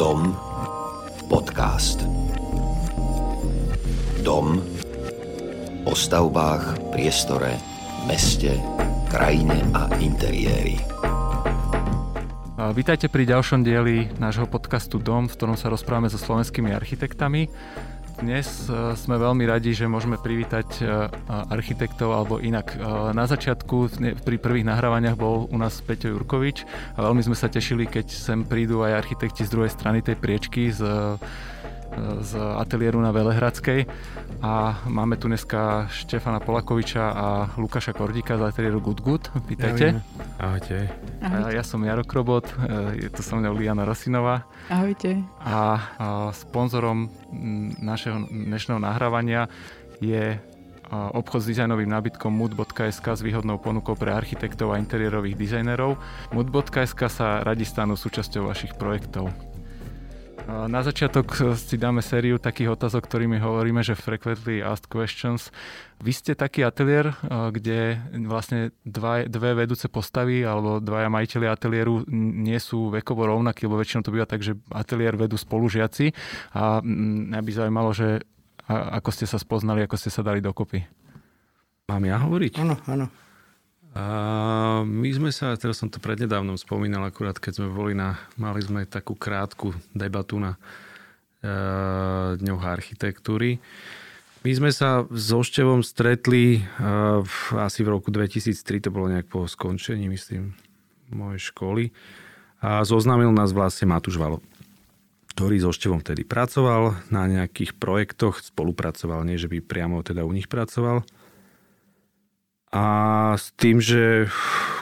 Dom podcast. Dom o stavbách, priestore, meste, krajine a interiéri. Vítajte pri ďalšom dieli nášho podcastu Dom, v ktorom sa rozprávame so slovenskými architektami. Dnes e, sme veľmi radi, že môžeme privítať e, architektov, alebo inak e, na začiatku pri prvých nahrávaniach bol u nás Peťo Jurkovič a veľmi sme sa tešili, keď sem prídu aj architekti z druhej strany tej priečky z z ateliéru na Velehradskej a máme tu dneska Štefana Polakoviča a Lukáša Kordika z ateliéru Good Good. Vítajte. Ahojte. Ahojte. Ja som Jaro Krobot, e, je tu so mnou Liana Rosinová. Ahojte. A, a sponzorom našeho dnešného nahrávania je obchod s dizajnovým nábytkom mood.sk s výhodnou ponukou pre architektov a interiérových dizajnerov. Mood.sk sa radi stanú súčasťou vašich projektov. Na začiatok si dáme sériu takých otázok, ktorými hovoríme, že frequently asked questions. Vy ste taký ateliér, kde vlastne dva, dve vedúce postavy alebo dvaja majiteľi ateliéru nie sú vekovo rovnakí, lebo väčšinou to býva tak, že ateliér vedú spolužiaci a mňa by zaujímalo, že ako ste sa spoznali, ako ste sa dali dokopy. Mám ja hovoriť? Áno, áno. A my sme sa, teraz som to prednedávnom spomínal, akurát keď sme boli na, mali sme takú krátku debatu na uh, dňoch architektúry. My sme sa so Števom stretli uh, v, asi v roku 2003, to bolo nejak po skončení, myslím, mojej školy. A zoznámil nás vlastne Matúš Valo, ktorý so Števom vtedy pracoval na nejakých projektoch, spolupracoval, nie že by priamo teda u nich pracoval. A s tým, že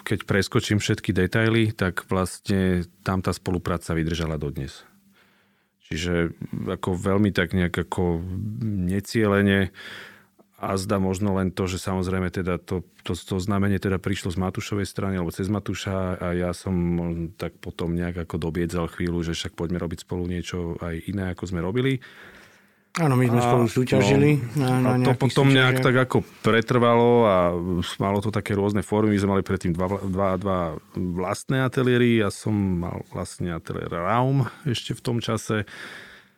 keď preskočím všetky detaily, tak vlastne tam tá spolupráca vydržala dodnes. Čiže ako veľmi tak nejak ako necielene a zdá možno len to, že samozrejme teda to, to, to znamenie teda prišlo z Matúšovej strany alebo cez Matúša a ja som tak potom nejak ako dobiedzal chvíľu, že však poďme robiť spolu niečo aj iné, ako sme robili. Áno, my sme a, spolu súťažili. No, na, na a to potom súťažiach. nejak tak ako pretrvalo a malo to také rôzne formy. My sme mali predtým dva, dva, dva vlastné ateliéry. Ja som mal vlastne ateliér Raum ešte v tom čase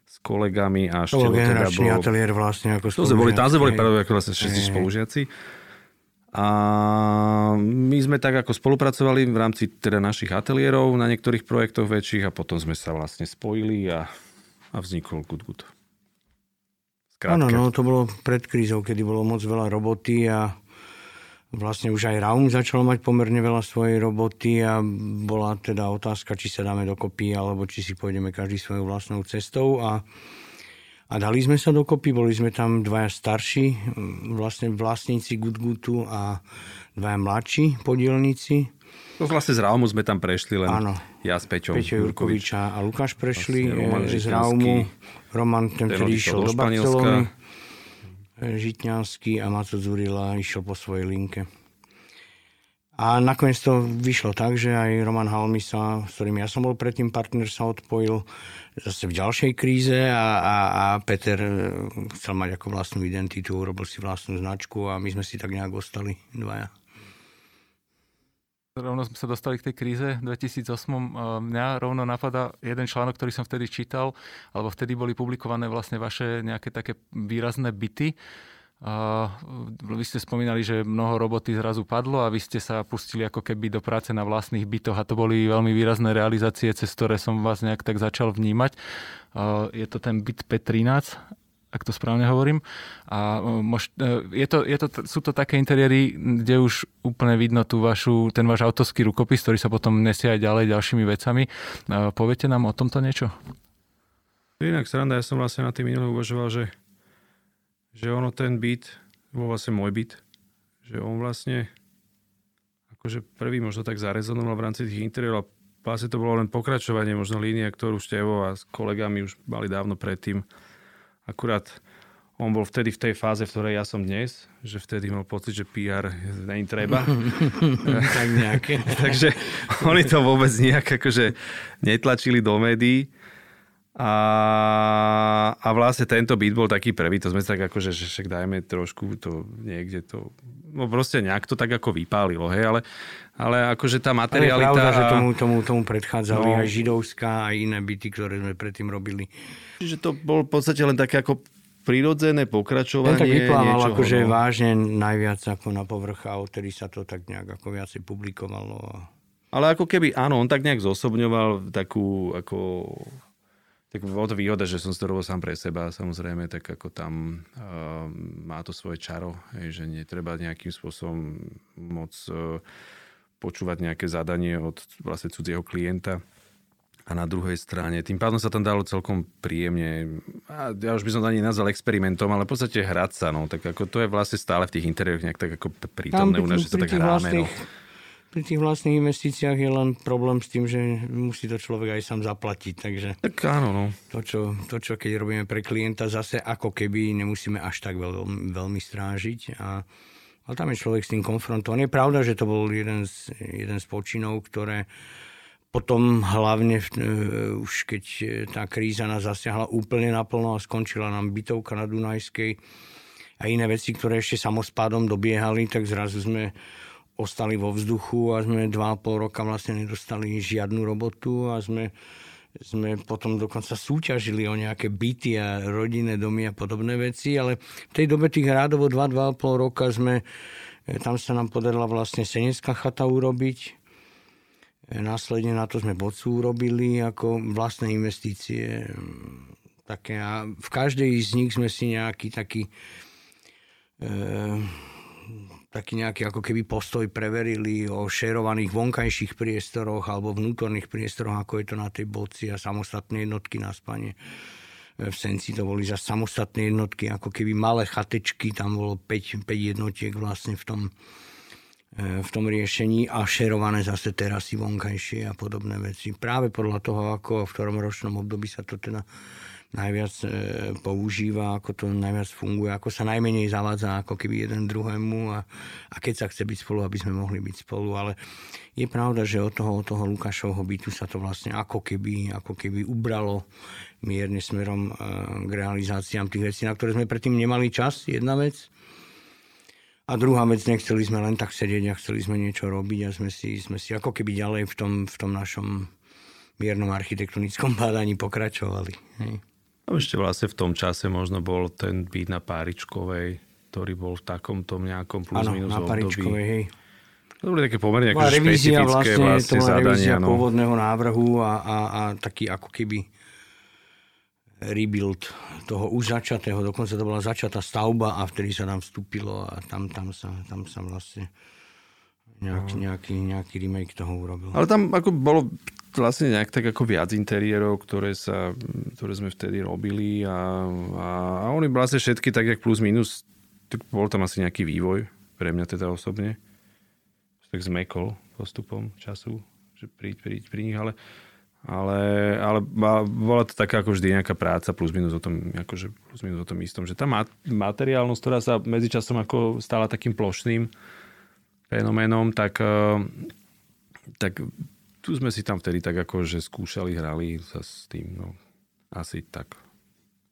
s kolegami a ešte teda bol... ateliér vlastne ako to boli, Tam sme boli práve ako vlastne všetci spolužiaci. A my sme tak ako spolupracovali v rámci teda našich ateliérov na niektorých projektoch väčších a potom sme sa vlastne spojili a, a vznikol Good Good. Áno, no, to bolo pred krízou, kedy bolo moc veľa roboty a vlastne už aj Raum začal mať pomerne veľa svojej roboty a bola teda otázka, či sa dáme dokopy, alebo či si pôjdeme každý svojou vlastnou cestou a, a dali sme sa dokopy, boli sme tam dvaja starší, vlastne vlastníci Gutgutu a dvaja mladší podielníci. No vlastne z Raumu sme tam prešli len Áno. ja s Peťom. Peťo Jurkoviča a Lukáš prešli vlastne z Raumu Roman ten vtedy išiel do, do Barcelony, Žitňanský a Maco Zurila išiel po svojej linke. A nakoniec to vyšlo tak, že aj Roman Halmisa, s ktorým ja som bol predtým partner, sa odpojil zase v ďalšej kríze a, a, a Peter e, chcel mať ako vlastnú identitu, urobil si vlastnú značku a my sme si tak nejak ostali dvaja rovno sme sa dostali k tej kríze 2008. Mňa rovno napadá jeden článok, ktorý som vtedy čítal, alebo vtedy boli publikované vlastne vaše nejaké také výrazné byty. Uh, vy ste spomínali, že mnoho roboty zrazu padlo a vy ste sa pustili ako keby do práce na vlastných bytoch a to boli veľmi výrazné realizácie, cez ktoré som vás nejak tak začal vnímať. Uh, je to ten byt P13 ak to správne hovorím. A e, mož, e, je to, je to, sú to také interiéry, kde už úplne vidno tú vašu, ten váš autorský rukopis, ktorý sa potom nesie aj ďalej ďalšími vecami. E, poviete nám o tomto niečo? Inak sranda, ja som vlastne na tým minulý uvažoval, že, že ono ten byt, bol vlastne môj byt, že on vlastne akože prvý možno tak zarezonoval v rámci tých interiérov a vlastne to bolo len pokračovanie, možno línia, ktorú Števo a s kolegami už mali dávno predtým Akurát on bol vtedy v tej fáze, v ktorej ja som dnes, že vtedy mal pocit, že PR není treba. tak nejaké. Takže oni to vôbec nejak akože netlačili do médií. A, a vlastne tento byt bol taký prvý, to sme tak ako, že, však dajme trošku to niekde to, no proste nejak to tak ako vypálilo, hej, ale, ale akože tá materialita... Ale je pravda, že tomu, tomu, tomu predchádzali no, aj židovská, aj iné byty, ktoré sme predtým robili. Čiže to bol v podstate len také ako prirodzené pokračovanie. Ten tak vyplával akože no. vážne najviac ako na povrch a odtedy sa to tak nejak ako viacej publikovalo. Ale ako keby, áno, on tak nejak zosobňoval takú ako tak o to výhoda, že som si to robil sám pre seba, samozrejme, tak ako tam uh, má to svoje čaro, že netreba nejakým spôsobom moc uh, počúvať nejaké zadanie od vlastne cudzieho klienta. A na druhej strane, tým pádom sa tam dalo celkom príjemne, a ja už by som to ani nazval experimentom, ale v podstate hrať sa, no, tak ako to je vlastne stále v tých interiéroch nejak tak ako prítomné u nás, že sa tak hráme, no pri tých vlastných investíciách je len problém s tým, že musí to človek aj sám zaplatiť. Takže tak áno, no. To čo, to, čo keď robíme pre klienta, zase ako keby nemusíme až tak veľ, veľmi strážiť. A, ale tam je človek s tým konfrontovaný. Je pravda, že to bol jeden z, jeden z počinov, ktoré potom hlavne, uh, už keď tá kríza nás zasiahla úplne naplno a skončila nám bytovka na Dunajskej a iné veci, ktoré ešte samospádom dobiehali, tak zrazu sme ostali vo vzduchu a sme dva a pol roka vlastne nedostali žiadnu robotu a sme, sme potom dokonca súťažili o nejaké byty a rodinné domy a podobné veci, ale v tej dobe tých rádovo 2-2,5 roka sme, e, tam sa nám podarila vlastne senecká chata urobiť, e, následne na to sme bocu urobili ako vlastné investície. Také a v každej z nich sme si nejaký taký e, taký nejaký ako keby postoj preverili o šerovaných vonkajších priestoroch alebo vnútorných priestoroch, ako je to na tej boci a samostatné jednotky na spanie. V Senci to boli za samostatné jednotky, ako keby malé chatečky, tam bolo 5, 5 jednotiek vlastne v tom, e, v tom riešení a šerované zase terasy vonkajšie a podobné veci. Práve podľa toho, ako v ktorom ročnom období sa to teda najviac e, používa, ako to najviac funguje, ako sa najmenej zavádza ako keby jeden druhému a, a keď sa chce byť spolu, aby sme mohli byť spolu. Ale je pravda, že od toho, od toho Lukášovho bytu sa to vlastne ako keby, ako keby ubralo mierne smerom e, k realizáciám tých vecí, na ktoré sme predtým nemali čas, jedna vec. A druhá vec, nechceli sme len tak sedieť a chceli sme niečo robiť a sme si, sme si ako keby ďalej v tom, v tom našom miernom architektonickom bádaní pokračovali. Hej. A ešte vlastne v tom čase možno bol ten byt na Páričkovej, ktorý bol v takomto nejakom plus ano, minus na Páričkovej, hej. To boli také pomerne akože revízia vlastne, vlastne to zadania. revízia no. pôvodného návrhu a, a, a taký ako keby rebuild toho už začatého, dokonca to bola začatá stavba a vtedy sa nám vstúpilo a tam, tam, sa, tam sa vlastne nejaký, no. nejaký, nejaký remake toho urobil. Ale tam ako bolo vlastne nejak tak ako viac interiérov, ktoré, sa, ktoré sme vtedy robili a, a, a oni vlastne všetky tak jak plus minus, tak bol tam asi nejaký vývoj pre mňa teda osobne. Tak zmekol postupom času, že príď, príď pri nich, ale, ale, ale bola to taká ako vždy nejaká práca plus minus o tom, akože plus minus o tom istom, že tá materiálnosť, ktorá sa medzičasom ako stala takým plošným fenoménom, tak, eh, tak tu sme si tam vtedy tak ako, že skúšali, hrali sa s tým, no asi tak.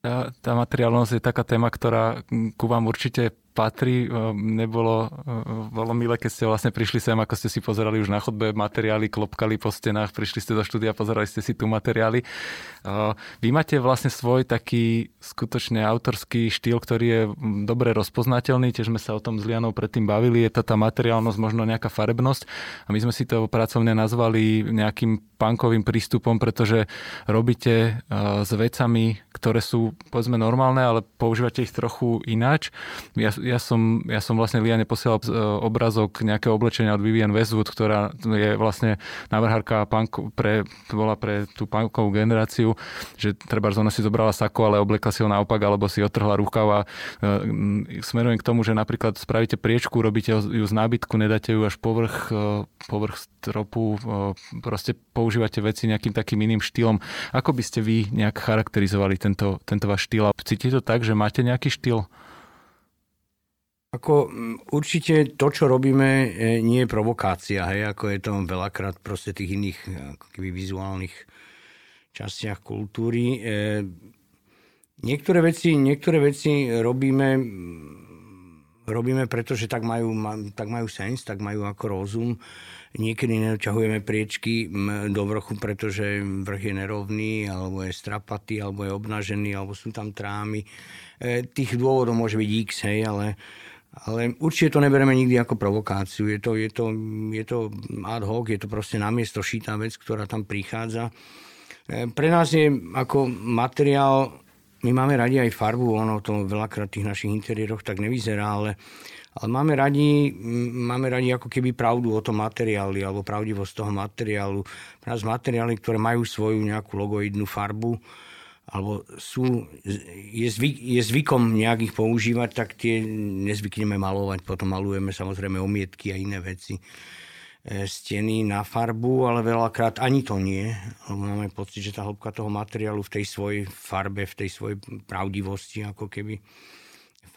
Tá, tá materiálnosť je taká téma, ktorá ku vám určite patrí. Ehm, nebolo, ehm, bolo milé, keď ste vlastne prišli sem, ako ste si pozerali už na chodbe materiály, klopkali po stenách, prišli ste do štúdia, pozerali ste si tu materiály. Ehm, vy máte vlastne svoj taký skutočne autorský štýl, ktorý je dobre rozpoznateľný, tiež sme sa o tom s Lianou predtým bavili, je to tá materiálnosť, možno nejaká farebnosť a my sme si to pracovne nazvali nejakým punkovým prístupom, pretože robíte s vecami, ktoré sú povedzme normálne, ale používate ich trochu ináč. Ja, ja, som, ja som vlastne Liane posielal e, obrazok nejakého oblečenia od Vivian Westwood, ktorá je vlastne návrhárka punk, pre, bola pre tú punkovú generáciu, že treba ona si zobrala sako, ale oblekla si ho naopak, alebo si otrhla rukav a e, smerujem k tomu, že napríklad spravíte priečku, robíte ju z nábytku, nedáte ju až povrch, e, povrch stropu, e, proste používate veci nejakým takým iným štýlom. Ako by ste vy nejak charakterizovali tento, tento váš štýl? Cítite to tak, že máte nejaký štýl? Ako určite to, čo robíme, e, nie je provokácia, hej, ako je to veľakrát proste tých iných ako keby vizuálnych častiach kultúry. E, niektoré, veci, niektoré veci robíme, robíme preto, že tak majú, tak majú sens, tak majú ako rozum. Niekedy nedoťahujeme priečky do vrchu, pretože vrch je nerovný, alebo je strapatý, alebo je obnažený, alebo sú tam trámy. E, tých dôvodov môže byť x, hej, ale, ale určite to nebereme nikdy ako provokáciu. Je to, je to, je to ad hoc, je to proste namiesto šitá vec, ktorá tam prichádza. E, pre nás je ako materiál, my máme radi aj farbu, ono to veľakrát v tých našich interiéroch tak nevyzerá, ale ale máme radi, máme radi ako keby pravdu o tom materiáli alebo pravdivosť toho materiálu. Pre nás materiály, ktoré majú svoju nejakú logoidnú farbu, alebo sú, je, zvyk, je zvykom nejakých používať, tak tie nezvykneme malovať. Potom malujeme samozrejme omietky a iné veci e, steny na farbu, ale veľakrát ani to nie. Lebo máme pocit, že tá hĺbka toho materiálu v tej svojej farbe, v tej svojej pravdivosti, ako keby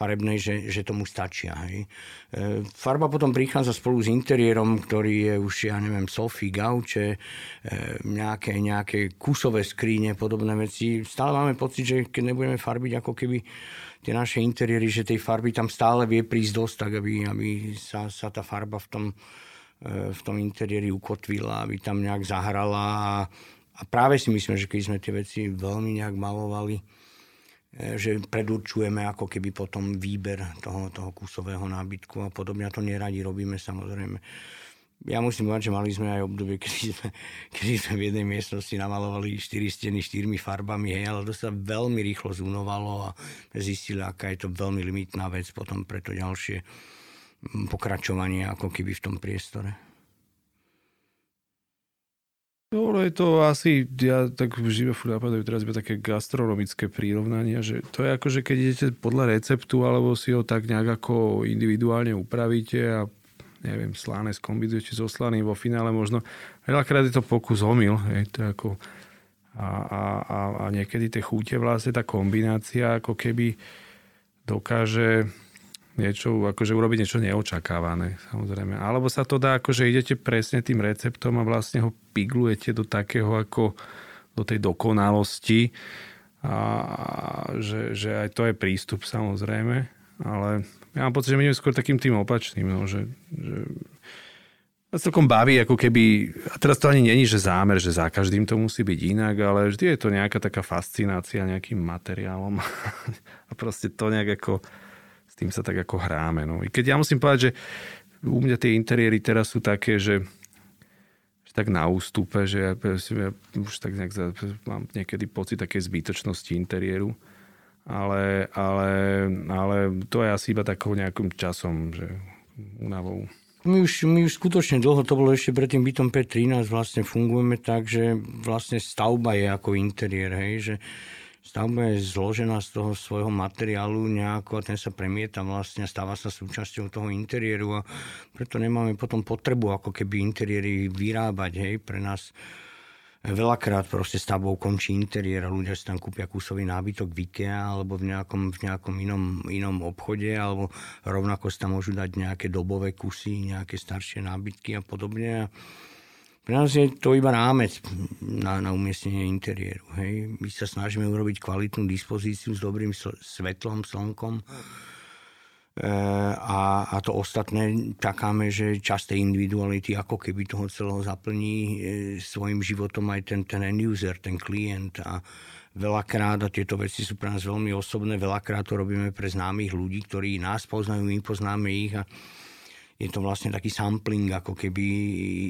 farebnej, že, že tomu stačia. Hej. E, farba potom prichádza spolu s interiérom, ktorý je už, ja neviem, sofy, gauče, e, nejaké, nejaké kusové skríne, podobné veci. Stále máme pocit, že keď nebudeme farbiť ako keby tie naše interiéry, že tej farby tam stále vie prísť dosť, tak aby, aby sa, sa tá farba v tom, e, v tom interiéri ukotvila, aby tam nejak zahrala a, a práve si myslím, že keď sme tie veci veľmi nejak malovali, že predurčujeme ako keby potom výber toho, toho kusového nábytku a podobne. A to neradi robíme samozrejme. Ja musím povedať, že mali sme aj obdobie, kedy sme, kedy sme v jednej miestnosti namalovali štyri steny štyrmi farbami, hej, ale to sa veľmi rýchlo zunovalo a zistili, aká je to veľmi limitná vec potom pre to ďalšie pokračovanie ako keby v tom priestore. No, je to asi, ja tak živé furt napadajú teraz iba také gastronomické prírovnania, že to je ako, že keď idete podľa receptu, alebo si ho tak nejak ako individuálne upravíte a neviem, sláne skombinujete so slaným vo finále možno. Veľakrát je to pokus omyl, hej, to ako a, a, a, a niekedy tie chúte vlastne tá kombinácia ako keby dokáže niečo, akože urobiť niečo neočakávané, samozrejme. Alebo sa to dá, akože idete presne tým receptom a vlastne ho piglujete do takého ako do tej dokonalosti. A že, že aj to je prístup samozrejme, ale ja mám pocit, že my ideme skôr takým tým opačným, no, že, že ma celkom baví, ako keby, a teraz to ani není, že zámer, že za každým to musí byť inak, ale vždy je to nejaká taká fascinácia nejakým materiálom. A proste to nejak ako tým sa tak ako hráme. No. I keď ja musím povedať, že u mňa tie interiéry teraz sú také, že, tak na ústupe, že ja, ja už tak nejak za, mám niekedy pocit také zbytočnosti interiéru. Ale, ale, ale to je asi iba takou nejakým časom, že únavou. My už, my už skutočne dlho, to bolo ešte pred tým bytom P13, vlastne fungujeme tak, že vlastne stavba je ako interiér, hej, že stavba je zložená z toho svojho materiálu nejako a ten sa premieta vlastne, stáva sa súčasťou toho interiéru a preto nemáme potom potrebu ako keby interiéry vyrábať, hej, pre nás veľakrát proste stavbou končí interiér a ľudia si tam kúpia kúsový nábytok v IKEA alebo v nejakom, v nejakom inom, inom obchode alebo rovnako si tam môžu dať nejaké dobové kusy, nejaké staršie nábytky a podobne. Pre nás je to iba rámec na, na umiestnenie interiéru. Hej. My sa snažíme urobiť kvalitnú dispozíciu s dobrým svetlom, slnkom. E, a, a to ostatné takáme, že časť tej individuality ako keby toho celého zaplní e, svojim životom aj ten, ten end user, ten klient a veľakrát, a tieto veci sú pre nás veľmi osobné, veľakrát to robíme pre známych ľudí, ktorí nás poznajú, my poznáme ich a je to vlastne taký sampling ako keby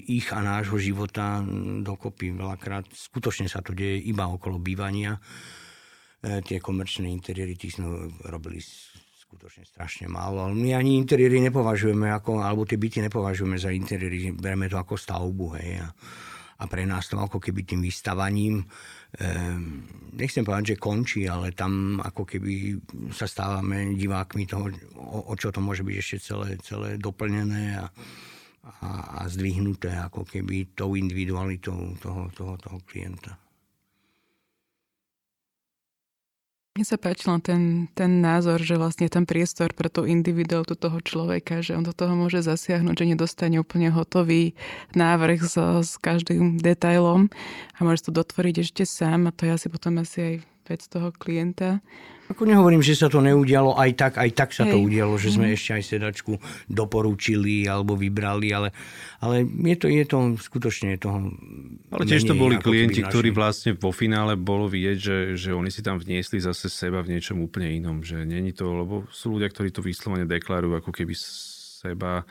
ich a nášho života dokopy. Veľakrát skutočne sa to deje iba okolo bývania. E, tie komerčné interiéry, tí sme robili skutočne strašne málo. Ale my ani interiéry nepovažujeme ako, alebo tie byty nepovažujeme za interiéry, bereme to ako stavbu. Hej. A, a pre nás to ako keby tým vystavaním nechcem povedať, že končí, ale tam ako keby sa stávame divákmi toho, o, o čo to môže byť ešte celé, celé doplnené a, a, a zdvihnuté ako keby tou individualitou toho, toho, toho klienta. Mne sa páčil ten, ten názor, že vlastne ten priestor pre tú individualitu toho človeka, že on do toho môže zasiahnuť, že nedostane úplne hotový návrh s, s každým detailom a môže to dotvoriť ešte sám a to je asi potom asi aj vec toho klienta. Ako nehovorím, že sa to neudialo, aj tak, aj tak sa Hej. to udialo, že sme mm. ešte aj sedačku doporučili alebo vybrali, ale, ale je, to, je to skutočne toho Ale tiež to boli klienti, ktorí vlastne vo finále bolo vidieť, že, že oni si tam vniesli zase seba v niečom úplne inom, že není to, lebo sú ľudia, ktorí to vyslovene deklarujú ako keby seba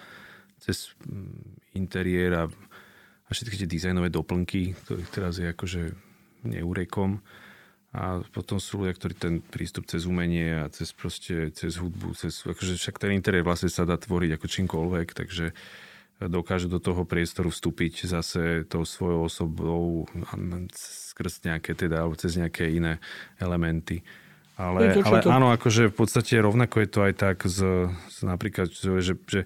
cez mm, interiér a, a všetky tie dizajnové doplnky, ktorých teraz je akože neúrekom a potom sú ľudia, ktorí ten prístup cez umenie a cez proste, cez hudbu, cez, akože však ten interiér vlastne sa dá tvoriť ako čímkoľvek, takže dokážu do toho priestoru vstúpiť zase tou svojou osobou skrz nejaké teda, alebo cez nejaké iné elementy. Ale, to, ale áno, akože v podstate rovnako je to aj tak z, z napríklad, že, že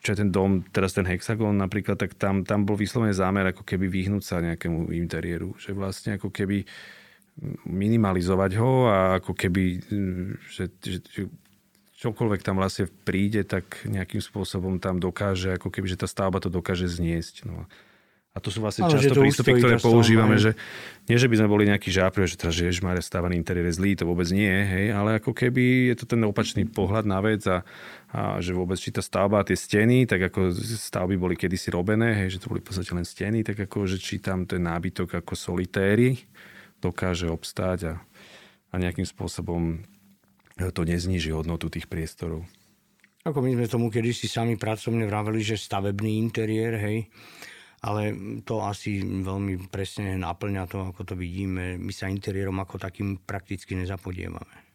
čo je ten dom, teraz ten hexagón napríklad, tak tam, tam bol vyslovene zámer ako keby vyhnúť sa nejakému interiéru. Že vlastne ako keby minimalizovať ho a ako keby, že, že, čokoľvek tam vlastne príde, tak nejakým spôsobom tam dokáže, ako keby, že tá stavba to dokáže zniesť. No. A to sú vlastne Ale často prístupy, ktoré používame, že nie, že by sme boli nejaký žápri, že teraz, že ježišmarja, stávaný interiér je zlý, to vôbec nie, hej, ale ako keby je to ten opačný pohľad na vec a, a že vôbec či tá stavba, tie steny, tak ako stavby boli kedysi robené, hej, že to boli v podstate len steny, tak ako, že či tam ten nábytok ako solitéry, dokáže obstáť a, a nejakým spôsobom to nezniží hodnotu tých priestorov. Ako my sme tomu kedysi sami pracovne vraveli, že stavebný interiér, hej, ale to asi veľmi presne naplňa to, ako to vidíme. My sa interiérom ako takým prakticky nezapodievame.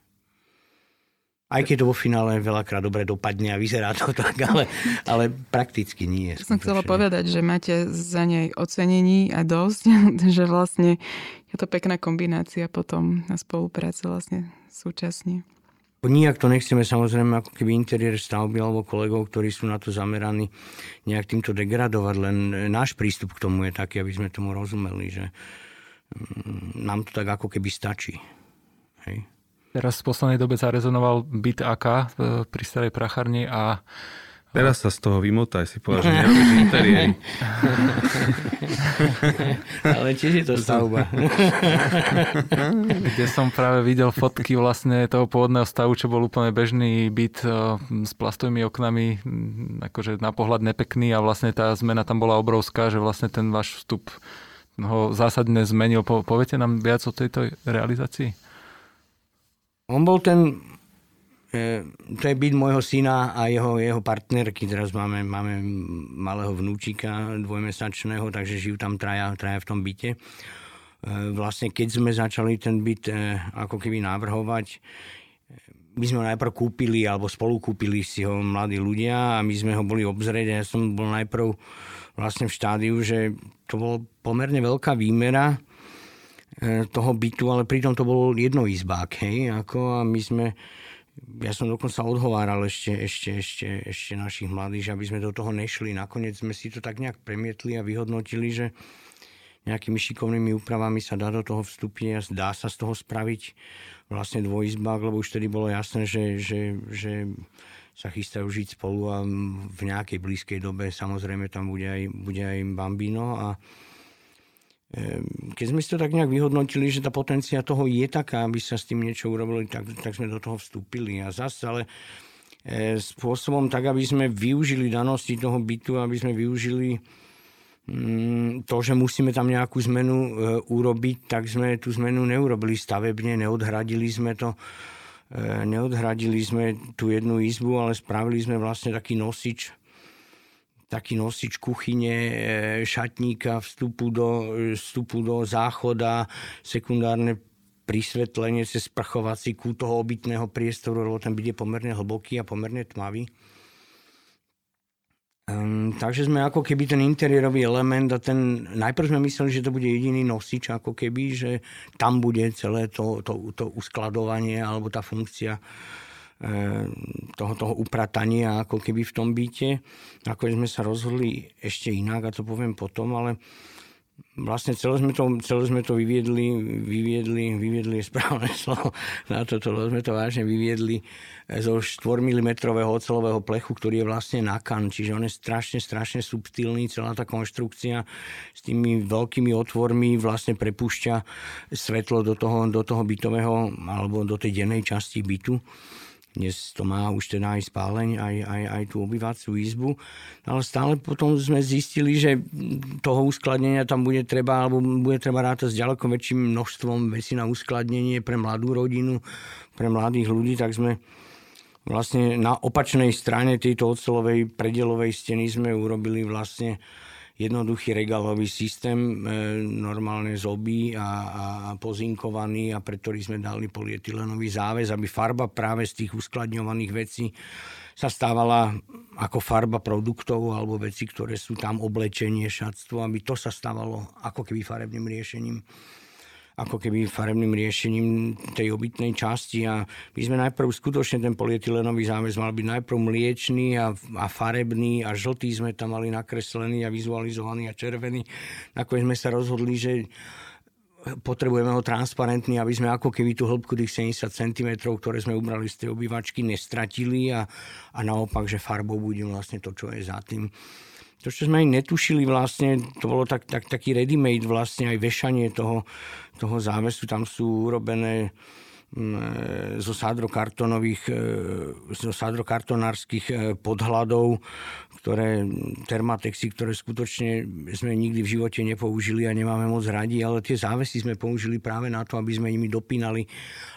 Aj keď to vo finále veľakrát dobre dopadne a vyzerá to tak, ale, ale prakticky nie. Som chcela povedať, že máte za nej ocenení a dosť, že vlastne je to pekná kombinácia potom na spolupráce vlastne súčasne. Nijak to nechceme samozrejme ako keby interiér stavby alebo kolegov, ktorí sú na to zameraní nejak týmto degradovať, len náš prístup k tomu je taký, aby sme tomu rozumeli, že mm, nám to tak ako keby stačí. Hej. Teraz v poslednej dobe zarezonoval byt AK e, pri starej pracharni a Teraz sa z toho vymotaj, si povedal, že nerobíš interiéry. Ale tiež je to stavba. Kde som práve videl fotky vlastne toho pôvodného stavu, čo bol úplne bežný byt e, s plastovými oknami, akože na pohľad nepekný a vlastne tá zmena tam bola obrovská, že vlastne ten váš vstup ho zásadne zmenil. Po, poviete nám viac o tejto realizácii? On bol ten, e, to je byt môjho syna a jeho, jeho partnerky. Teraz máme, máme malého vnúčika dvojmesačného, takže žijú tam traja, traja v tom byte. E, vlastne keď sme začali ten byt e, ako keby navrhovať, my sme ho najprv kúpili, alebo spolu kúpili si ho mladí ľudia a my sme ho boli obzrieť a ja som bol najprv vlastne v štádiu, že to bol pomerne veľká výmera E, toho bytu, ale pritom to bol jednoizbák, hej, ako a my sme, ja som dokonca odhováral ešte, ešte, ešte, ešte našich mladých, aby sme do toho nešli. Nakoniec sme si to tak nejak premietli a vyhodnotili, že nejakými šikovnými úpravami sa dá do toho vstúpiť a dá sa z toho spraviť vlastne dvojizbák, lebo už tedy bolo jasné, že, že, že sa chystajú žiť spolu a v nejakej blízkej dobe samozrejme tam bude aj, bude aj bambino a keď sme si to tak nejak vyhodnotili, že tá potencia toho je taká, aby sa s tým niečo urobilo, tak, tak sme do toho vstúpili. A zase ale e, spôsobom tak, aby sme využili danosti toho bytu, aby sme využili mm, to, že musíme tam nejakú zmenu e, urobiť, tak sme tú zmenu neurobili stavebne, neodhradili sme to e, neodhradili sme tú jednu izbu, ale spravili sme vlastne taký nosič taký nosič kuchyne, e, šatníka, vstupu do, vstupu do záchoda, sekundárne prisvetlenie cez sprchovací kút toho obytného priestoru, lebo ten byt je pomerne hlboký a pomerne tmavý. Um, takže sme ako keby ten interiérový element a ten, najprv sme mysleli, že to bude jediný nosič, ako keby, že tam bude celé to, to, to uskladovanie alebo tá funkcia toho, toho upratania ako keby v tom byte. Ako sme sa rozhodli ešte inak, a to poviem potom, ale vlastne celé sme to, celé sme to vyviedli, vyviedli, vyviedli je správne slovo na toto, sme to vážne vyviedli zo 4 mm ocelového plechu, ktorý je vlastne nakan, čiže on je strašne, strašne subtilný, celá tá konštrukcia s tými veľkými otvormi vlastne prepúšťa svetlo do toho, do toho bytového alebo do tej dennej časti bytu. Dnes to má už teda aj spáleň, aj, aj, aj tú obývaciu izbu. Ale stále potom sme zistili, že toho uskladnenia tam bude treba, alebo bude treba rátať s ďaleko väčším množstvom vecí na uskladnenie pre mladú rodinu, pre mladých ľudí, tak sme vlastne na opačnej strane tejto ocelovej predielovej steny sme urobili vlastne jednoduchý regálový systém, e, normálne z oby a, a pozinkovaný a pre ktorý sme dali polietylenový záväz, aby farba práve z tých uskladňovaných vecí sa stávala ako farba produktov alebo veci, ktoré sú tam oblečenie, šatstvo, aby to sa stávalo ako keby farebným riešením ako keby farebným riešením tej obytnej časti a my sme najprv skutočne ten polietylenový záväz mal byť najprv mliečný a, a farebný a žltý sme tam mali nakreslený a vizualizovaný a červený. Nakoniec sme sa rozhodli, že potrebujeme ho transparentný, aby sme ako keby tú hĺbku tých 70 cm, ktoré sme ubrali z tej obývačky, nestratili a, a naopak, že farbou bude vlastne to, čo je za tým to, čo sme aj netušili vlastne, to bolo tak, tak, taký ready-made vlastne aj vešanie toho, toho závesu. Tam sú urobené mm, zo sádrokartonových, e, zo sádrokartonárskych e, podhľadov, ktoré, termatexy, ktoré skutočne sme nikdy v živote nepoužili a nemáme moc radi, ale tie závesy sme použili práve na to, aby sme nimi dopínali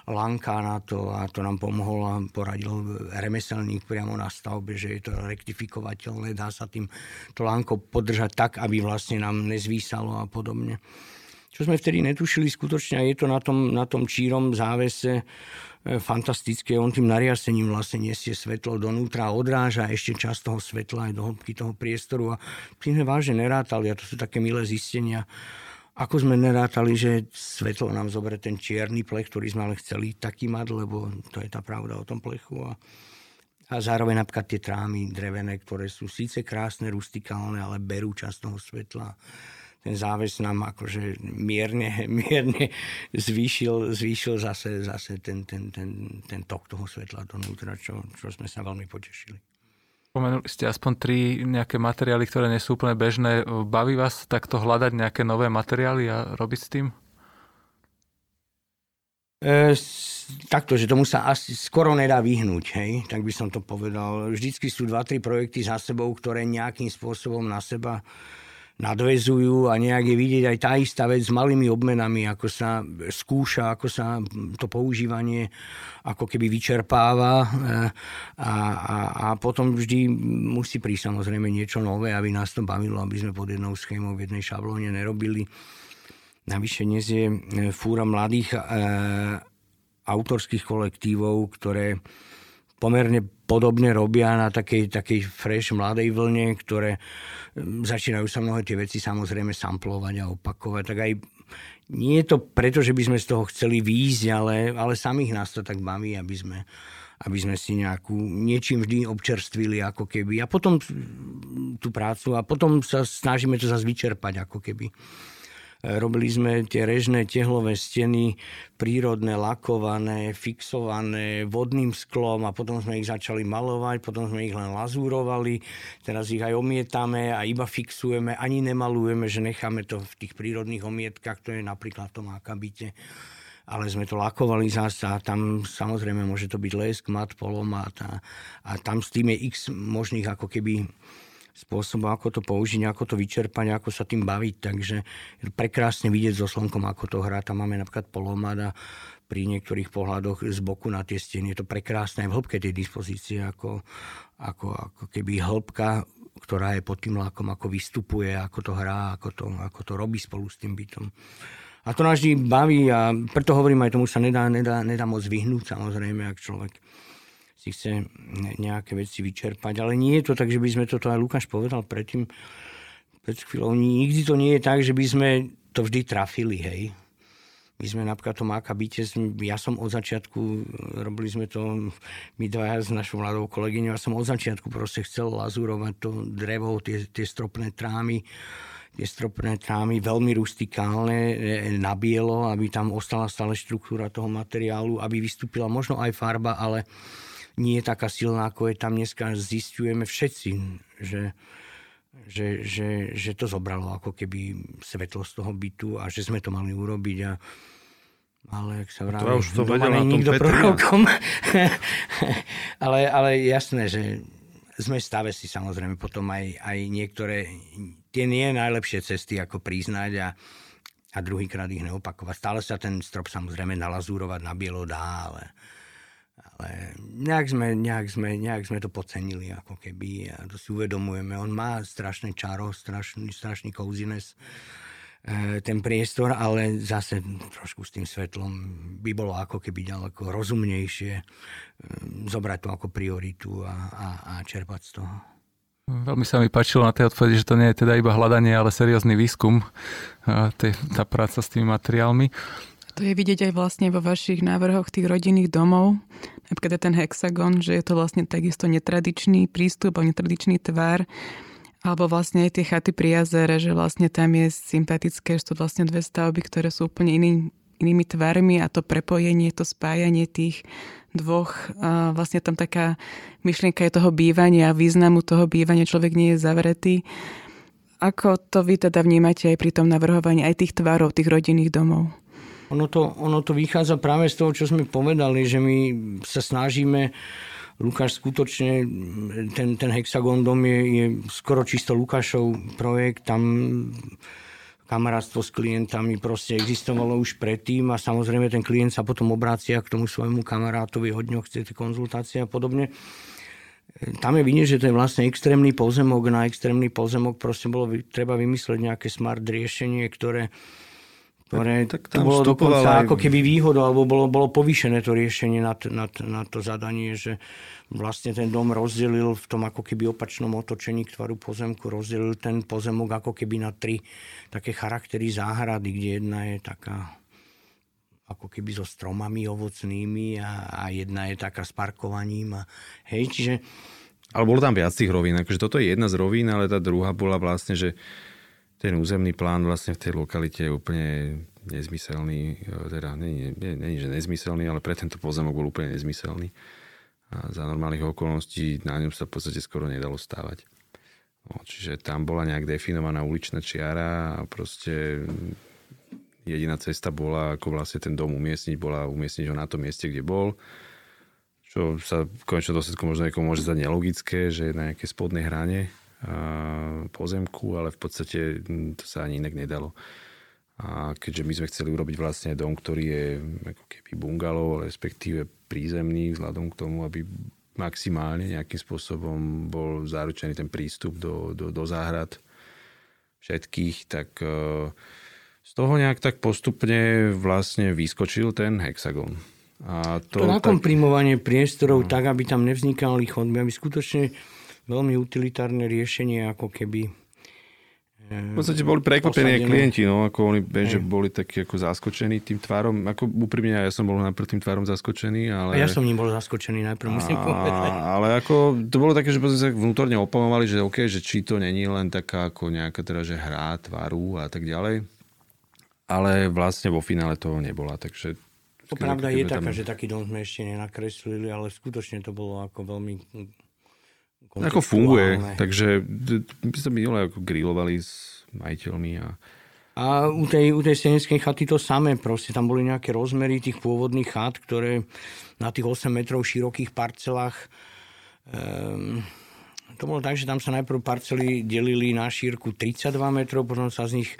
lanka na to a to nám pomohol a poradil remeselník priamo na stavbe, že je to rektifikovateľné, dá sa tým to lánko podržať tak, aby vlastne nám nezvísalo a podobne. Čo sme vtedy netušili skutočne a je to na tom, na tom čírom závese fantastické. On tým nariasením vlastne nesie svetlo donútra odráža ešte časť toho svetla aj do hĺbky toho priestoru a tým sme vážne nerátali a to sú také milé zistenia. Ako sme nerátali, že svetlo nám zoberie ten čierny plech, ktorý sme ale chceli taký mať, lebo to je tá pravda o tom plechu. A, a zároveň napríklad tie trámy drevené, ktoré sú síce krásne, rustikálne, ale berú časť toho svetla ten záves nám akože mierne, mierne zvýšil, zvýšil zase, zase ten, ten, ten, ten tok toho svetla donútra, čo, čo sme sa veľmi potešili. Spomenuli ste aspoň tri nejaké materiály, ktoré nie sú úplne bežné. Baví vás takto hľadať nejaké nové materiály a robiť s tým? E, takto, že tomu sa asi skoro nedá vyhnúť, hej, tak by som to povedal. Vždycky sú dva, tri projekty za sebou, ktoré nejakým spôsobom na seba nadvezujú a nejak je vidieť aj tá istá vec s malými obmenami, ako sa skúša, ako sa to používanie ako keby vyčerpáva e, a, a, a potom vždy musí prísť samozrejme niečo nové, aby nás to bavilo, aby sme pod jednou schémou v jednej šablóne nerobili. Navyše dnes je e, fúra mladých e, autorských kolektívov, ktoré pomerne podobne robia na takej, takej fresh mladej vlne, ktoré začínajú sa mnohé tie veci samozrejme samplovať a opakovať. Tak aj nie je to preto, že by sme z toho chceli výjsť, ale, ale samých nás to tak baví, aby sme, aby sme si nejakú, niečím vždy občerstvili ako keby. A potom tú prácu a potom sa snažíme to zase vyčerpať ako keby. Robili sme tie režné tehlové steny, prírodné, lakované, fixované vodným sklom a potom sme ich začali malovať, potom sme ich len lazúrovali, teraz ich aj omietame a iba fixujeme, ani nemalujeme, že necháme to v tých prírodných omietkach, to je napríklad v tom akabite. Ale sme to lakovali zase a tam samozrejme môže to byť lesk, mat, polomat a, a tam s tým je x možných ako keby spôsobom, ako to použiť, ako to vyčerpať, ako sa tým baviť. Takže je to prekrásne vidieť so slnkom, ako to hrá. Tam máme napríklad polomada pri niektorých pohľadoch z boku na tie steny. Je to prekrásne aj v hĺbke tej dispozície, ako, ako, ako keby hĺbka, ktorá je pod tým lákom, ako vystupuje, ako to hrá, ako to, ako to robí spolu s tým bytom. A to nás vždy baví a preto hovorím aj tomu sa nedá, nedá, nedá moc vyhnúť samozrejme, ak človek si chce nejaké veci vyčerpať. Ale nie je to tak, že by sme toto aj Lukáš povedal predtým, pred chvíľou. Nikdy to nie je tak, že by sme to vždy trafili, hej. My sme napríklad tom akabite, ja som od začiatku, robili sme to my dvaja s našou mladou kolegyňou, ja som od začiatku proste chcel lazurovať to drevo, tie, tie stropné trámy, tie stropné trámy veľmi rustikálne, e, na bielo, aby tam ostala stále štruktúra toho materiálu, aby vystúpila možno aj farba, ale nie je taká silná, ako je tam dneska. Zistujeme všetci, že, že, že, že to zobralo ako keby svetlo z toho bytu a že sme to mali urobiť a ale ak sa vraví, to už to vedel na nikto prorokom. ale, ale jasné, že sme stave si samozrejme potom aj, aj niektoré, tie nie najlepšie cesty, ako priznať a, a druhýkrát ich neopakovať. Stále sa ten strop samozrejme nalazúrovať na bielo dá, ale, ale nejak, sme, nejak, sme, nejak sme to podcenili ako keby a to si uvedomujeme. On má strašné čaro, strašný, strašný coziness E, ten priestor, ale zase trošku s tým svetlom by bolo ako keby ďaleko rozumnejšie e, zobrať to ako prioritu a, a, a čerpať z toho. Veľmi sa mi páčilo na tej odpovedi, že to nie je teda iba hľadanie, ale seriózny výskum, e, tá práca s tými materiálmi. To je vidieť aj vlastne vo vašich návrhoch tých rodinných domov, napríklad ten hexagon, že je to vlastne takisto netradičný prístup a netradičný tvar alebo vlastne aj tie chaty pri jazere, že vlastne tam je sympatické, že to vlastne dve stavby, ktoré sú úplne iný, inými tvarmi a to prepojenie, to spájanie tých dvoch, vlastne tam taká myšlienka je toho bývania významu toho bývania, človek nie je zavretý. Ako to vy teda vnímate aj pri tom navrhovaní aj tých tvarov, tých rodinných domov? Ono to, ono to vychádza práve z toho, čo sme povedali, že my sa snažíme Lukáš skutočne, ten, ten Hexagon dom je, je skoro čisto Lukášov projekt, tam kamarátstvo s klientami proste existovalo už predtým a samozrejme ten klient sa potom obrácia k tomu svojmu kamarátovi, hodne chcete konzultácie a podobne. Tam je vidieť, že to je vlastne extrémny pozemok. Na extrémny pozemok proste bolo treba vymysleť nejaké smart riešenie, ktoré ktoré tak, tak to bolo dokonca aj... ako keby výhodou, alebo bolo, bolo povýšené to riešenie na, na, na to zadanie, že vlastne ten dom rozdelil v tom ako keby opačnom otočení k tvaru pozemku, rozdelil ten pozemok ako keby na tri také charaktery záhrady, kde jedna je taká ako keby so stromami ovocnými a, a jedna je taká s parkovaním. A, hej, čiže... Ale bolo tam viac tých rovín, akože toto je jedna z rovín, ale tá druhá bola vlastne, že ten územný plán vlastne v tej lokalite je úplne nezmyselný, e, teda není, nie, že nezmyselný, ale pre tento pozemok bol úplne nezmyselný. A za normálnych okolností na ňom sa v podstate skoro nedalo stávať. No, čiže tam bola nejak definovaná uličná čiara a proste jediná cesta bola, ako vlastne ten dom umiestniť, bola umiestniť ho na tom mieste, kde bol. Čo sa v konečnom dôsledku možno môže zdať nelogické, že na nejakej spodnej hrane pozemku, ale v podstate hm, to sa ani inak nedalo. A keďže my sme chceli urobiť vlastne dom, ktorý je ako keby bungalov, respektíve prízemný, vzhľadom k tomu, aby maximálne nejakým spôsobom bol zaručený ten prístup do, do, do záhrad všetkých, tak e, z toho nejak tak postupne vlastne vyskočil ten hexagon. A to, to nakomprimovanie tak... priestorov no. tak, aby tam nevznikali chodby, aby skutočne veľmi utilitárne riešenie, ako keby v podstate boli prekvapení aj klienti, no, ako oni že boli takí ako zaskočení tým tvárom. Ako úprimne, ja som bol najprv tým tvárom zaskočený, ale... A ja som ním bol zaskočený najprv, musím povedať. Ale ako, to bolo také, že sa vnútorne opomovali, že OK, že či to není len taká ako nejaká teda, že hra tváru a tak ďalej. Ale vlastne vo finále toho nebola, takže... To pravda je taká, tam... že taký dom sme ešte nenakreslili, ale skutočne to bolo ako veľmi ako funguje, takže my sme minule ako grilovali s majiteľmi a a u tej, u tej senenskej chaty to samé, proste tam boli nejaké rozmery tých pôvodných chat, ktoré na tých 8 metrov širokých parcelách um, to bolo tak, že tam sa najprv parcely delili na šírku 32 metrov, potom sa z nich e,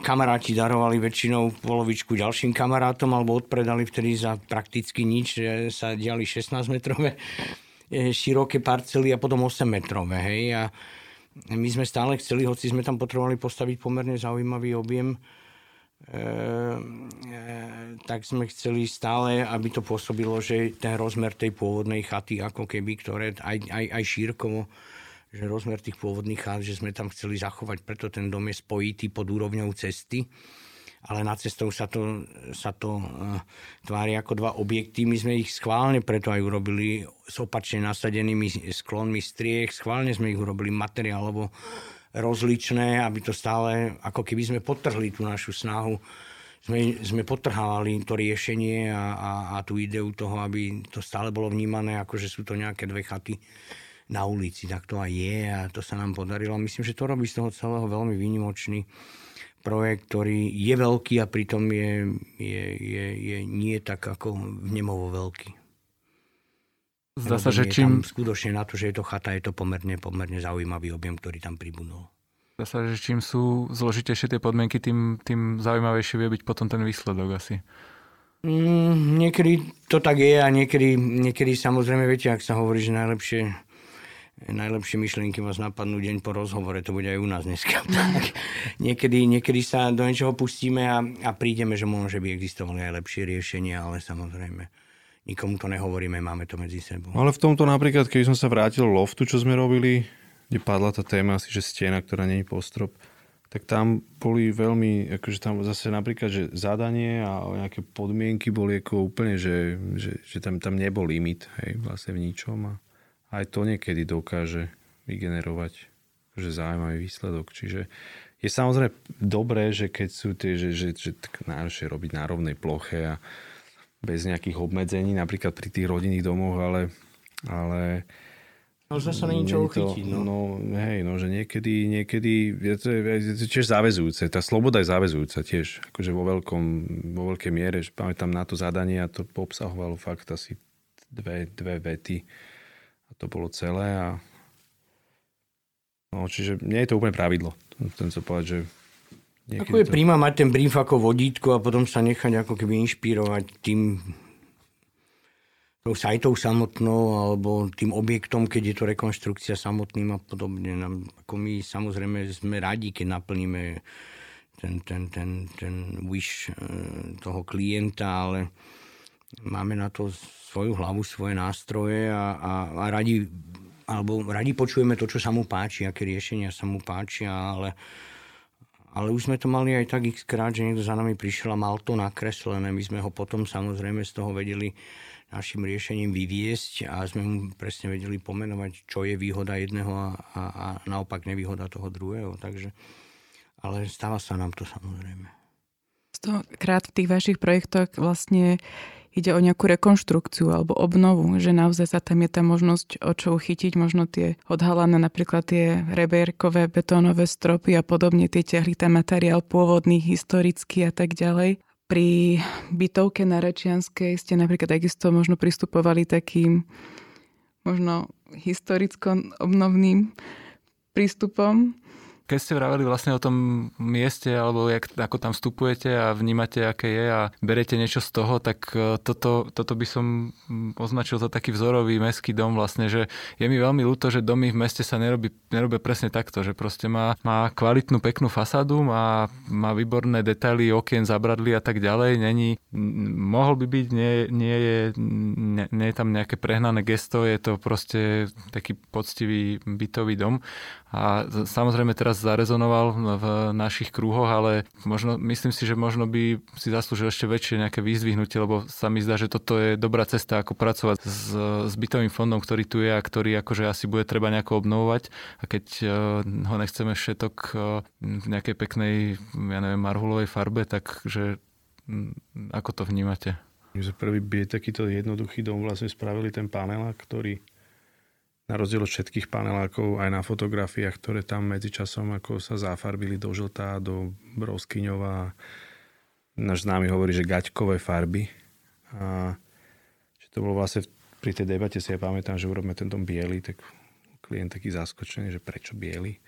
kamaráti darovali väčšinou polovičku ďalším kamarátom alebo odpredali vtedy za prakticky nič, že sa diali 16 metrové široké parcely a potom 8 metrové. Hej? A my sme stále chceli, hoci sme tam potrebovali postaviť pomerne zaujímavý objem, e, e, tak sme chceli stále, aby to pôsobilo, že ten rozmer tej pôvodnej chaty, ako keby, ktoré aj, aj, aj šírkovo, že rozmer tých pôvodných chat, že sme tam chceli zachovať, preto ten dom je spojitý pod úrovňou cesty ale na cestou sa to, sa to uh, tvári ako dva objekty. My sme ich schválne preto aj urobili s opačne nasadenými sklonmi striech, schválne sme ich urobili materiálovo rozličné, aby to stále, ako keby sme potrhli tú našu snahu, sme, sme potrhávali to riešenie a, a, a tú ideu toho, aby to stále bolo vnímané, ako že sú to nejaké dve chaty na ulici. Tak to aj je a to sa nám podarilo. Myslím, že to robí z toho celého veľmi výnimočný projekt, ktorý je veľký a pritom je, je, je, je nie tak ako vnemovo veľký. Zdá sa, že čím... Skutočne na to, že je to chata, je to pomerne, pomerne zaujímavý objem, ktorý tam pribudol. Zdá sa, že čím sú zložitejšie tie podmienky, tým, tým zaujímavejšie vie byť potom ten výsledok asi. Mm, niekedy to tak je a niekedy, niekedy samozrejme, viete, ak sa hovorí, že najlepšie, najlepšie myšlienky vás napadnú deň po rozhovore, to bude aj u nás dneska. tak niekedy, niekedy sa do niečoho pustíme a, a prídeme, že možno, že by existovali aj lepšie riešenia, ale samozrejme nikomu to nehovoríme, máme to medzi sebou. Ale v tomto napríklad, keď som sa vrátil loftu, čo sme robili, kde padla tá téma asi, že stena, ktorá není postrop, tak tam boli veľmi, akože tam zase napríklad, že zadanie a nejaké podmienky boli ako úplne, že, že, že tam, tam nebol limit, hej, vlastne v ničom a aj to niekedy dokáže vygenerovať že zaujímavý výsledok. Čiže je samozrejme dobré, že keď sú tie, že, že, že tak náročne robiť na rovnej ploche a bez nejakých obmedzení, napríklad pri tých rodinných domoch, ale, ale No zase není čo uchytiť. No. no. hej, no, že niekedy, niekedy je to, je to tiež záväzujúce. Tá sloboda je záväzujúca tiež. Akože vo, veľkom, vo veľkej miere. Že pamätám na to zadanie a to obsahovalo fakt asi dve, dve vety. A to bolo celé. A... No, čiže nie je to úplne pravidlo. Ten sa povedať, že ako je to... príma mať ten brief ako vodítko a potom sa nechať ako keby inšpirovať tým tou sajtou samotnou alebo tým objektom, keď je to rekonštrukcia samotným a podobne. Ako my samozrejme sme radi, keď naplníme ten, ten, ten, ten wish e, toho klienta, ale máme na to svoju hlavu, svoje nástroje a, a, a radi, alebo radi počujeme to, čo sa mu páči, aké riešenia sa mu páčia, ale, ale už sme to mali aj tak x krát, že niekto za nami prišiel a mal to nakreslené. My sme ho potom samozrejme z toho vedeli našim riešením vyviesť a sme mu presne vedeli pomenovať, čo je výhoda jedného a, a, a naopak nevýhoda toho druhého. Takže, ale stáva sa nám to samozrejme. Stokrát v tých vašich projektoch vlastne ide o nejakú rekonštrukciu alebo obnovu, že naozaj sa tam je tá možnosť o čo uchytiť, možno tie odhalané napríklad tie rebierkové betónové stropy a podobne, tie ťahli ten materiál pôvodný, historický a tak ďalej. Pri bytovke na Rečianskej ste napríklad takisto možno pristupovali takým možno historicko-obnovným prístupom keď ste vraveli vlastne o tom mieste, alebo jak, ako tam vstupujete a vnímate, aké je a berete niečo z toho, tak e, toto, toto by som označil za taký vzorový mestský dom vlastne, že je mi veľmi ľúto, že domy v meste sa nerobí, nerobí presne takto, že proste má, má kvalitnú, peknú fasádu, má, má výborné detaily, okien, zabradly a tak ďalej, není, mohol by byť, nie, nie, je, nie, nie je tam nejaké prehnané gesto, je to proste taký poctivý bytový dom a samozrejme teraz zarezonoval v našich krúhoch, ale možno, myslím si, že možno by si zaslúžil ešte väčšie nejaké výzdvihnutie, lebo sa mi zdá, že toto je dobrá cesta, ako pracovať s, s bytovým fondom, ktorý tu je a ktorý akože asi bude treba nejako obnovovať a keď uh, ho nechceme všetok uh, v nejakej peknej, ja neviem, marhulovej farbe, takže um, ako to vnímate? My sme prvý takýto jednoduchý dom vlastne spravili ten panel, ktorý na rozdiel od všetkých panelákov aj na fotografiách, ktoré tam medzičasom ako sa zafarbili do žltá, do broskyňová. Náš známy hovorí, že gaťkové farby. A že to bolo vlastne pri tej debate si ja pamätám, že urobíme ten dom biely, tak klient taký zaskočený, že prečo biely.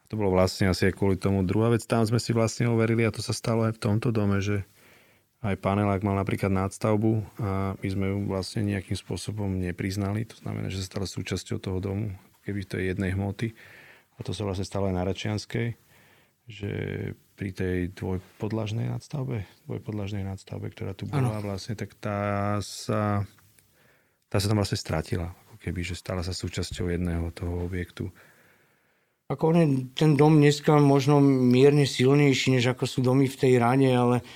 A to bolo vlastne asi aj kvôli tomu. Druhá vec, tam sme si vlastne overili a to sa stalo aj v tomto dome, že aj panelák mal napríklad nadstavbu a my sme ju vlastne nejakým spôsobom nepriznali. To znamená, že sa stala súčasťou toho domu, keby to je jednej hmoty. A to sa vlastne stalo aj na Račianskej, že pri tej dvojpodlažnej nadstavbe, dvojpodlažnej nadstavbe, ktorá tu bola ano. vlastne, tak tá sa, tá sa tam vlastne stratila. Ako keby, že stala sa súčasťou jedného toho objektu. Ako on ten dom dneska možno mierne silnejší, než ako sú domy v tej rane, ale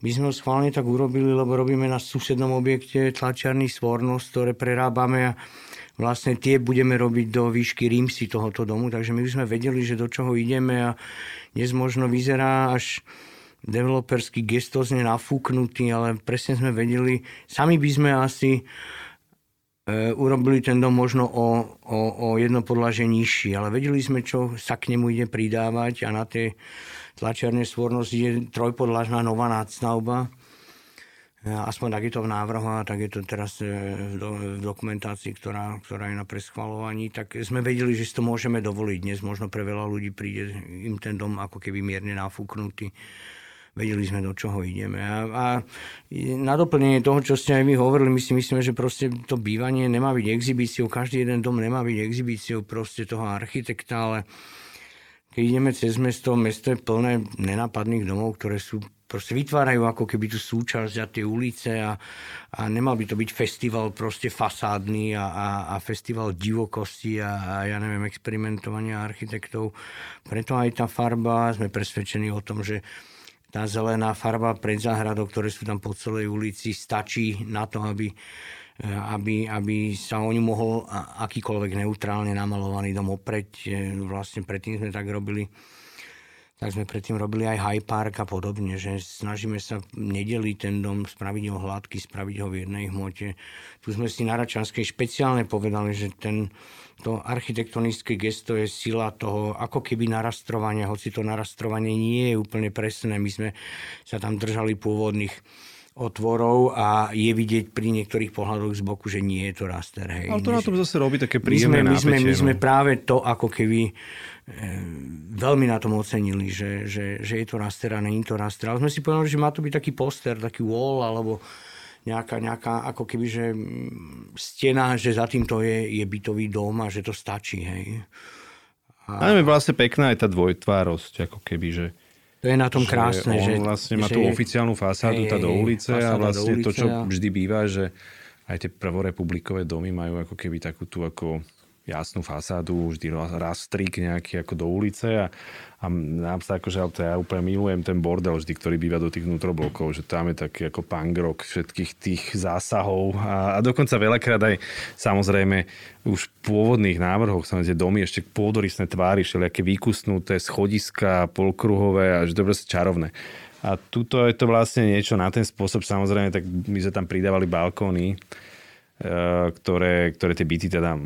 my sme ho schválne tak urobili, lebo robíme na susednom objekte tlačiarný Svornos, ktoré prerábame a vlastne tie budeme robiť do výšky rímsy tohoto domu, takže my by sme vedeli, že do čoho ideme a dnes možno vyzerá až developerský gestozne nafúknutý, ale presne sme vedeli, sami by sme asi e, urobili ten dom možno o, o, o jedno podlaže nižší, ale vedeli sme, čo sa k nemu ide pridávať a na tej tlačiarne stvornosti je trojpodlažná nová nadstavba Aspoň tak je to v návrhu a tak je to teraz e, v dokumentácii, ktorá, ktorá je na preschvalovaní, tak sme vedeli, že si to môžeme dovoliť. Dnes možno pre veľa ľudí príde im ten dom ako keby mierne nafúknutý. Vedeli sme, do čoho ideme. A, a na doplnenie toho, čo ste aj vy hovorili, my si myslíme, že proste to bývanie nemá byť exhibíciou, každý jeden dom nemá byť exhibíciou proste toho architekta, ale keď ideme cez mesto, mesto je plné nenápadných domov, ktoré sú proste vytvárajú ako keby tú súčasť a tie ulice a, a nemal by to byť festival proste fasádny a, a, a festival divokosti a, a ja neviem, experimentovania architektov. Preto aj tá farba, sme presvedčení o tom, že tá zelená farba pred záhradou, ktoré sú tam po celej ulici, stačí na to, aby, aby, aby sa o ňu mohol akýkoľvek neutrálne namalovaný dom opreť. Vlastne predtým sme tak robili tak sme predtým robili aj High Park a podobne, že snažíme sa nedeliť ten dom, spraviť ho hladký, spraviť ho v jednej hmote. Tu sme si na Račanskej špeciálne povedali, že ten, to architektonické gesto je sila toho ako keby narastrovania, hoci to narastrovanie nie je úplne presné. My sme sa tam držali pôvodných otvorov a je vidieť pri niektorých pohľadoch z boku, že nie je to raster. Hej. Ale to na tom zase robí také príjemné my sme, my sme, my sme no. práve to ako keby Ehm, veľmi na tom ocenili, že, že, že je to raster a není to raster. Ale sme si povedali, že má to byť taký poster, taký wall, alebo nejaká, nejaká ako keby, že stena, že za týmto je, je bytový dom a že to stačí, hej. A, je vlastne pekná aj tá dvojtvárosť, ako keby, že to je na tom krásne. Že on vlastne má tú oficiálnu fasádu, tá do ulice a vlastne ulice to, čo a... vždy býva, že aj tie prvorepublikové domy majú ako keby takú tú ako jasnú fasádu, vždy rastrík nejaký ako do ulice a, a nám sa akože, to ja úplne milujem ten bordel vždy, ktorý býva do tých vnútroblokov, že tam je taký ako pangrok všetkých tých zásahov a, a dokonca veľakrát aj samozrejme už v pôvodných návrhoch sa tie domy ešte pôdorysné tvári, všelijaké vykusnuté schodiska, polkruhové a že je proste čarovné. A tuto je to vlastne niečo na ten spôsob, samozrejme, tak my sme tam pridávali balkóny, e, ktoré, ktoré tie byty teda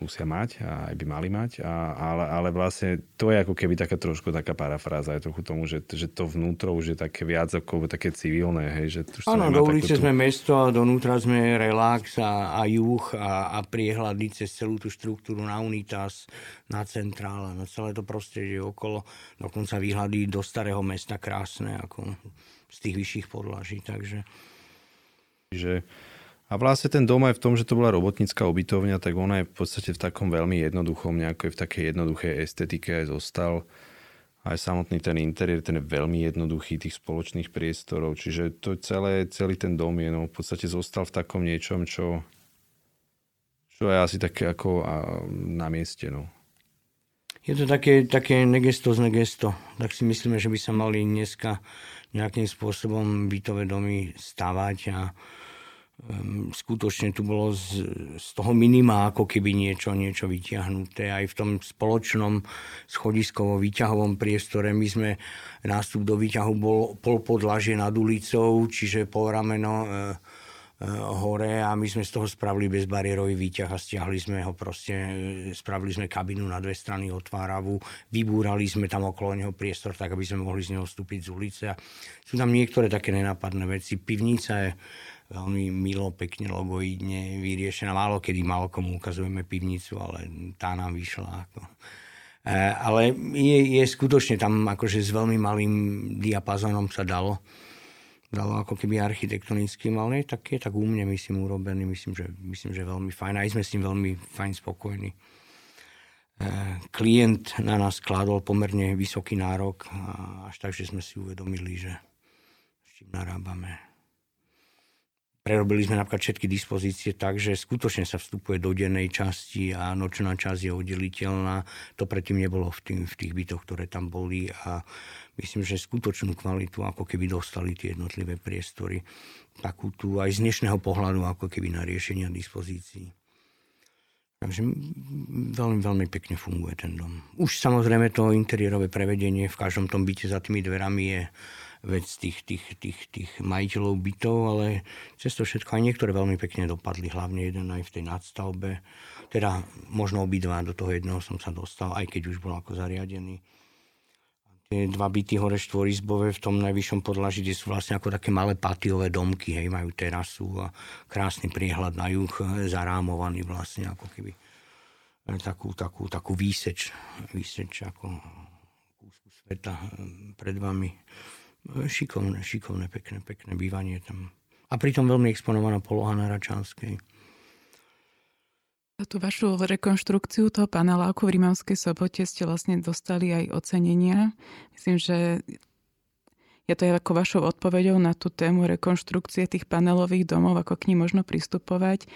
musia mať a aj by mali mať, a, ale, ale vlastne to je ako keby taká trošku taká parafráza aj trochu tomu, že, že to vnútro už je také viac ako také civilné. Hej, že Áno, do ulice takúto... sme mesto a donútra sme relax a, a juh a, a priehľady cez celú tú štruktúru na Unitas, na centrále, na celé to prostredie okolo, dokonca výhľady do starého mesta krásne, ako z tých vyšších podlaží, takže... Že a vlastne ten dom aj v tom, že to bola robotnícka ubytovňa, tak ona je v podstate v takom veľmi jednoduchom, nejakej v takej jednoduchej estetike aj zostal. Aj samotný ten interiér, ten je veľmi jednoduchý tých spoločných priestorov. Čiže to celé, celý ten dom je no, v podstate zostal v takom niečom, čo, čo je asi také ako na mieste. No. Je to také, také z negesto. Tak si myslíme, že by sa mali dneska nejakým spôsobom bytové domy stavať a skutočne tu bolo z, z toho minima ako keby niečo, niečo vyťahnuté. Aj v tom spoločnom schodiskovo výťahovom priestore my sme nástup do výťahu bol pol podlažie nad ulicou, čiže pol rameno e, e, hore a my sme z toho spravili bezbariérový výťah a stiahli sme ho proste, e, spravili sme kabinu na dve strany otváravú, vybúrali sme tam okolo neho priestor tak, aby sme mohli z neho vstúpiť z ulice. A sú tam niektoré také nenápadné veci. Pivnica je veľmi milo, pekne, logoidne vyriešená. Málo kedy málo komu ukazujeme pivnicu, ale tá nám vyšla. Ako. E, ale je, je skutočne tam akože s veľmi malým diapazonom sa dalo dalo ako keby architektonickým, ale je tak, je tak úmne, myslím, urobený. Myslím, že, myslím, že veľmi fajn. Aj sme s ním veľmi fajn spokojní. E, klient na nás kladol pomerne vysoký nárok, až tak, že sme si uvedomili, že s čím narábame. Prerobili sme napríklad všetky dispozície tak, že skutočne sa vstupuje do dennej časti a nočná časť je oddeliteľná. To predtým nebolo v, tým, v tých bytoch, ktoré tam boli a myslím, že skutočnú kvalitu ako keby dostali tie jednotlivé priestory. Takú tu aj z dnešného pohľadu ako keby na riešenia dispozícií. Takže veľmi, veľmi pekne funguje ten dom. Už samozrejme to interiérové prevedenie v každom tom byte za tými dverami je vec tých, tých, tých, tých majiteľov bytov, ale cez to všetko aj niektoré veľmi pekne dopadli, hlavne jeden aj v tej nadstavbe. Teda možno obidva, do toho jedného som sa dostal, aj keď už bol ako zariadený. Tie dva byty hore štvorizbové v tom najvyššom podlaží, kde sú vlastne ako také malé patiové domky, hej, majú terasu a krásny priehľad na juh, zarámovaný vlastne ako keby e, takú, takú, takú výseč, výseč ako kúsku sveta e, pred vami. Šikovné, šikovné, pekné, pekné bývanie tam. A pritom veľmi exponovaná poloha na Račanskej. Tú vašu rekonštrukciu toho paneláku v Rímavskej sobote ste vlastne dostali aj ocenenia. Myslím, že je to ako vašou odpoveďou na tú tému rekonštrukcie tých panelových domov, ako k ním možno pristupovať.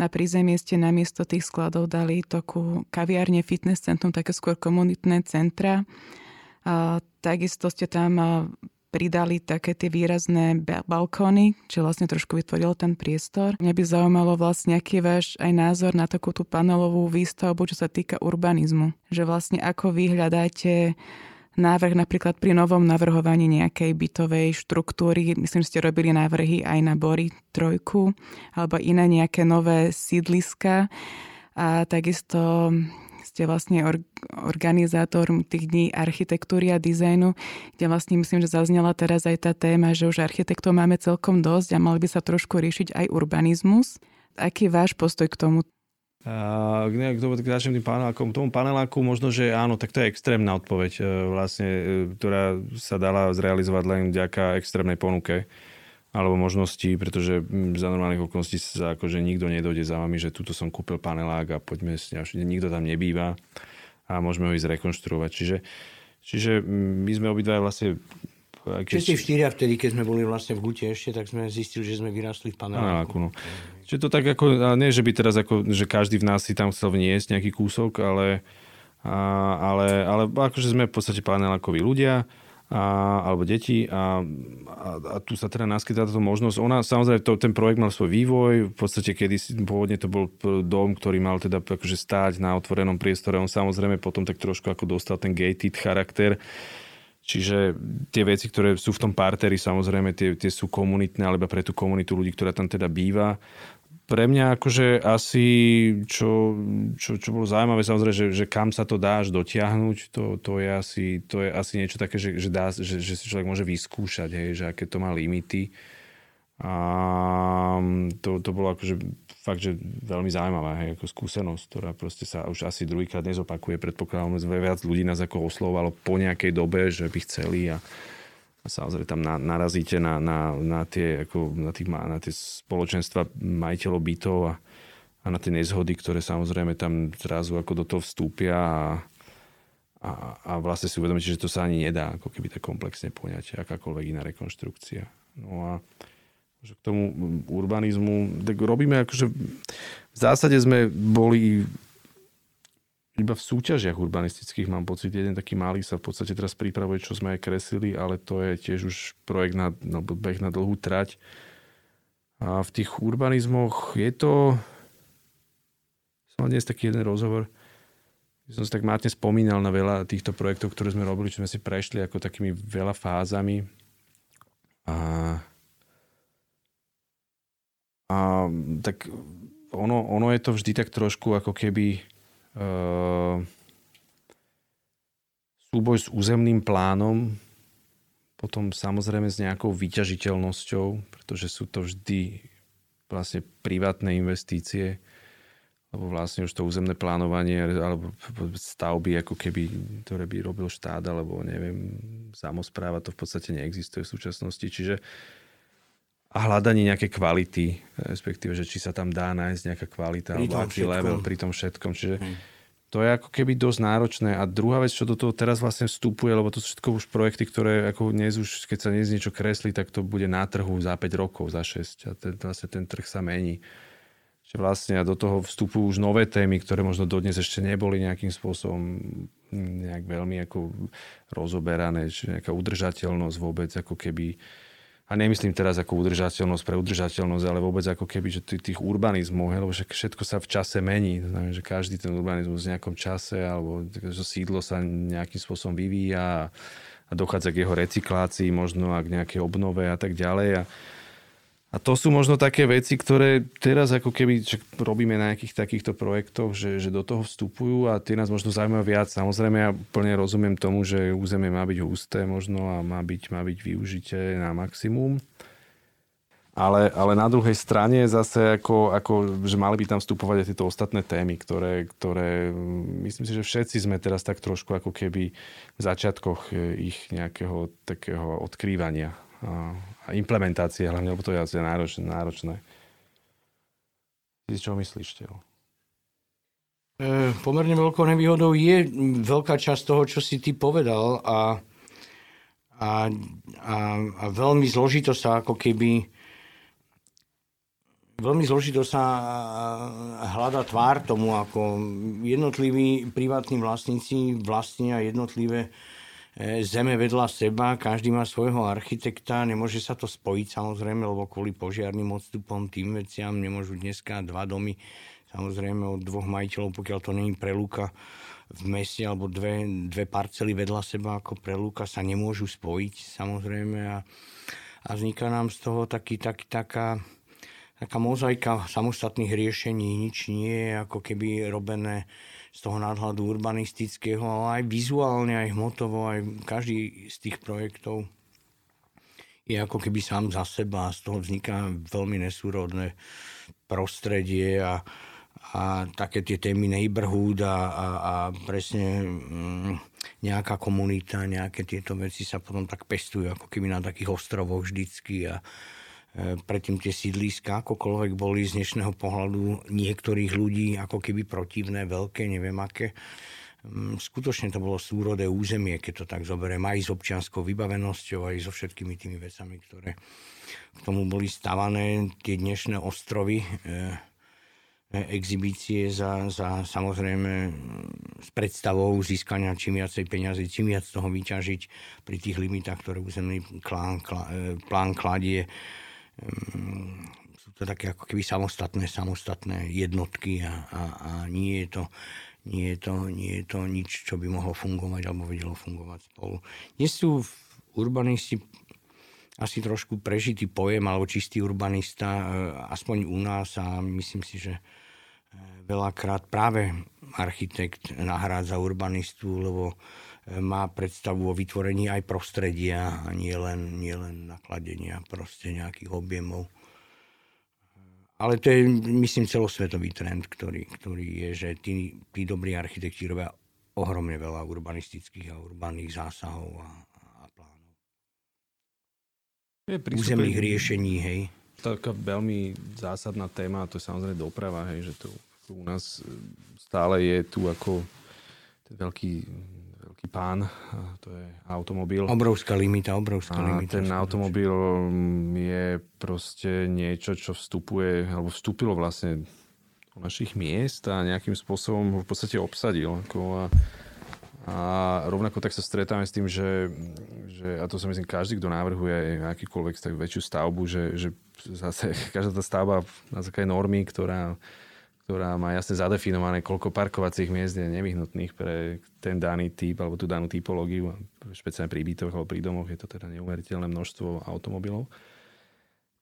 Na prízemie ste namiesto tých skladov dali takú kaviárne, fitness centrum, také skôr komunitné centra. A takisto ste tam pridali také tie výrazné balkóny, čo vlastne trošku vytvoril ten priestor. Mňa by zaujímalo vlastne, aký je váš aj názor na takú tú panelovú výstavbu, čo sa týka urbanizmu. Že vlastne ako vy hľadáte návrh napríklad pri novom navrhovaní nejakej bytovej štruktúry. Myslím, že ste robili návrhy aj na Bory trojku alebo iné nejaké nové sídliska. A takisto ste vlastne or, organizátor tých dní architektúry a dizajnu, kde vlastne myslím, že zaznela teraz aj tá téma, že už architektov máme celkom dosť a mali by sa trošku riešiť aj urbanizmus. Aký je váš postoj k tomu? A k, k našim tým panelákom, tomu paneláku možno, že áno, tak to je extrémna odpoveď, e, vlastne, e, ktorá sa dala zrealizovať len vďaka extrémnej ponuke alebo možnosti, pretože mm, za normálnych okolností sa akože nikto nedojde za vami, že tuto som kúpil panelák a poďme nikto tam nebýva a môžeme ho ísť rekonštruovať. Čiže, čiže mm, my sme obidva vlastne Všetci štyria vtedy, keď sme boli vlastne v Gute ešte, tak sme zistili, že sme vyrastli v paneláku. No. Čiže to tak ako, nie, že by teraz ako, že každý v nás si tam chcel vniesť nejaký kúsok, ale, a, ale, ale akože sme v podstate panelákoví ľudia a, alebo deti a, a, a tu sa teda naskytá táto možnosť. Ona, samozrejme, to, ten projekt mal svoj vývoj, v podstate kedy pôvodne to bol dom, ktorý mal teda akože stáť na otvorenom priestore, on samozrejme potom tak trošku ako dostal ten gated charakter, Čiže tie veci, ktoré sú v tom parteri, samozrejme, tie, tie sú komunitné, alebo pre tú komunitu ľudí, ktorá tam teda býva pre mňa akože asi, čo, čo, čo bolo zaujímavé, samozrejme, že, že kam sa to dá až dotiahnuť, to, to, je, asi, to je asi niečo také, že, že, dá, že, že si človek môže vyskúšať, hej, že aké to má limity. A to, to bolo akože fakt, že veľmi zaujímavá hej, ako skúsenosť, ktorá proste sa už asi druhýkrát nezopakuje. Predpokladám, že viac ľudí nás ako oslovalo po nejakej dobe, že by chceli a samozrejme tam na, narazíte na, na, na, tie, ako, na, tých, na tie spoločenstva majiteľov bytov a, a na tie nezhody, ktoré samozrejme tam zrazu ako do toho vstúpia a, a, a vlastne si uvedomíte, že to sa ani nedá ako keby tak komplexne poňať, akákoľvek iná rekonštrukcia. No a že k tomu urbanizmu, tak robíme akože v zásade sme boli iba v súťažiach urbanistických mám pocit. Jeden taký malý sa v podstate teraz pripravuje, čo sme aj kreslili, ale to je tiež už projekt na, no, beh na dlhú trať. A v tých urbanizmoch je to... Som dnes taký jeden rozhovor, som si tak mátne spomínal na veľa týchto projektov, ktoré sme robili, čo sme si prešli ako takými veľa fázami. A, a tak ono, ono je to vždy tak trošku ako keby súboj s územným plánom, potom samozrejme s nejakou vyťažiteľnosťou, pretože sú to vždy vlastne privátne investície, lebo vlastne už to územné plánovanie alebo stavby, ako keby, ktoré by robil štát alebo neviem, samozpráva, to v podstate neexistuje v súčasnosti. Čiže a hľadanie nejaké kvality, respektíve, že či sa tam dá nájsť nejaká kvalita pri alebo aký level pri tom všetkom. Čiže hmm. to je ako keby dosť náročné. A druhá vec, čo do toho teraz vlastne vstupuje, lebo to sú všetko už projekty, ktoré ako dnes už, keď sa dnes niečo kreslí, tak to bude na trhu za 5 rokov, za 6. A ten, vlastne ten trh sa mení. Že vlastne a do toho vstupujú už nové témy, ktoré možno dodnes ešte neboli nejakým spôsobom nejak veľmi ako rozoberané, čiže nejaká udržateľnosť vôbec, ako keby a nemyslím teraz ako udržateľnosť pre udržateľnosť, ale vôbec ako keby, že tých urbanizmov, lebo že všetko sa v čase mení. Znamená, že každý ten urbanizmus v nejakom čase alebo že sídlo sa nejakým spôsobom vyvíja a dochádza k jeho recyklácii možno a k nejakej obnove a tak ďalej. A, a to sú možno také veci, ktoré teraz ako keby robíme na nejakých takýchto projektoch, že, že do toho vstupujú a tie nás možno zaujímajú viac. Samozrejme ja plne rozumiem tomu, že územie má byť husté možno a má byť, má byť využité na maximum. Ale, ale na druhej strane zase ako, ako, že mali by tam vstupovať aj tieto ostatné témy, ktoré, ktoré myslím si, že všetci sme teraz tak trošku ako keby v začiatkoch ich nejakého takého odkrývania a implementácie hlavne, lebo to je asi náročné. náročné. Ty čo myslíš, Teho? E, pomerne veľkou nevýhodou je veľká časť toho, čo si ty povedal a, a, a, a veľmi zložito sa ako keby veľmi zložito sa hľada tvár tomu, ako jednotliví privátni vlastníci vlastnia jednotlivé zeme vedľa seba, každý má svojho architekta, nemôže sa to spojiť samozrejme, lebo kvôli požiarným odstupom tým veciam nemôžu dneska dva domy, samozrejme od dvoch majiteľov, pokiaľ to není prelúka v meste alebo dve, dve parcely vedľa seba ako prelúka sa nemôžu spojiť samozrejme. A, a vzniká nám z toho taký, taký, taká, taká mozaika samostatných riešení, nič nie je ako keby robené z toho nadhľadu urbanistického, ale aj vizuálne, aj hmotovo, aj každý z tých projektov je ako keby sám za seba a z toho vzniká veľmi nesúrodné prostredie a, a také tie témy neighborhood a, a, a presne mm, nejaká komunita, nejaké tieto veci sa potom tak pestujú ako keby na takých ostrovoch vždycky a, predtým tie sídliska, akokoľvek boli z dnešného pohľadu niektorých ľudí ako keby protivné, veľké, neviem aké. Mm, skutočne to bolo súrodé územie, keď to tak zoberiem, aj s občianskou vybavenosťou, aj so všetkými tými vecami, ktoré k tomu boli stavané. Tie dnešné ostrovy, e, e, exibície za, za samozrejme s predstavou získania čím viacej peniazy, čím viac toho vyťažiť pri tých limitách, ktoré územný plán, plán kladie sú to také ako keby samostatné, samostatné jednotky a, a, a nie, je to, nie, je to, nie je to nič, čo by mohlo fungovať alebo vedelo fungovať spolu. Dnes sú urbanisti asi trošku prežitý pojem alebo čistý urbanista, e, aspoň u nás a myslím si, že e, veľakrát práve architekt nahrádza urbanistu, lebo má predstavu o vytvorení aj prostredia a nie len, nie len nakladenia proste nejakých objemov. Ale to je, myslím, celosvetový trend, ktorý, ktorý je, že tí, tí dobrí architekti robia ohromne veľa urbanistických a urbaných zásahov a, a plánov. Je Územných riešení, hej. Taká veľmi zásadná téma, to je samozrejme doprava, hej, že to u nás stále je tu ako ten veľký veľký pán, to je automobil. Obrovská limita, obrovská a limita. Ten automobil mm, je proste niečo, čo vstupuje, alebo vstúpilo vlastne do našich miest a nejakým spôsobom ho v podstate obsadil. Ako a, a rovnako tak sa stretáme s tým, že, že a to sa myslím každý, kto navrhuje akýkoľvek tak väčšiu stavbu, že, že zase každá tá stavba na základe normy, ktorá ktorá má jasne zadefinované, koľko parkovacích miest je nevyhnutných pre ten daný typ alebo tú danú typológiu. Špeciálne pri bytoch alebo pri domoch je to teda neuveriteľné množstvo automobilov.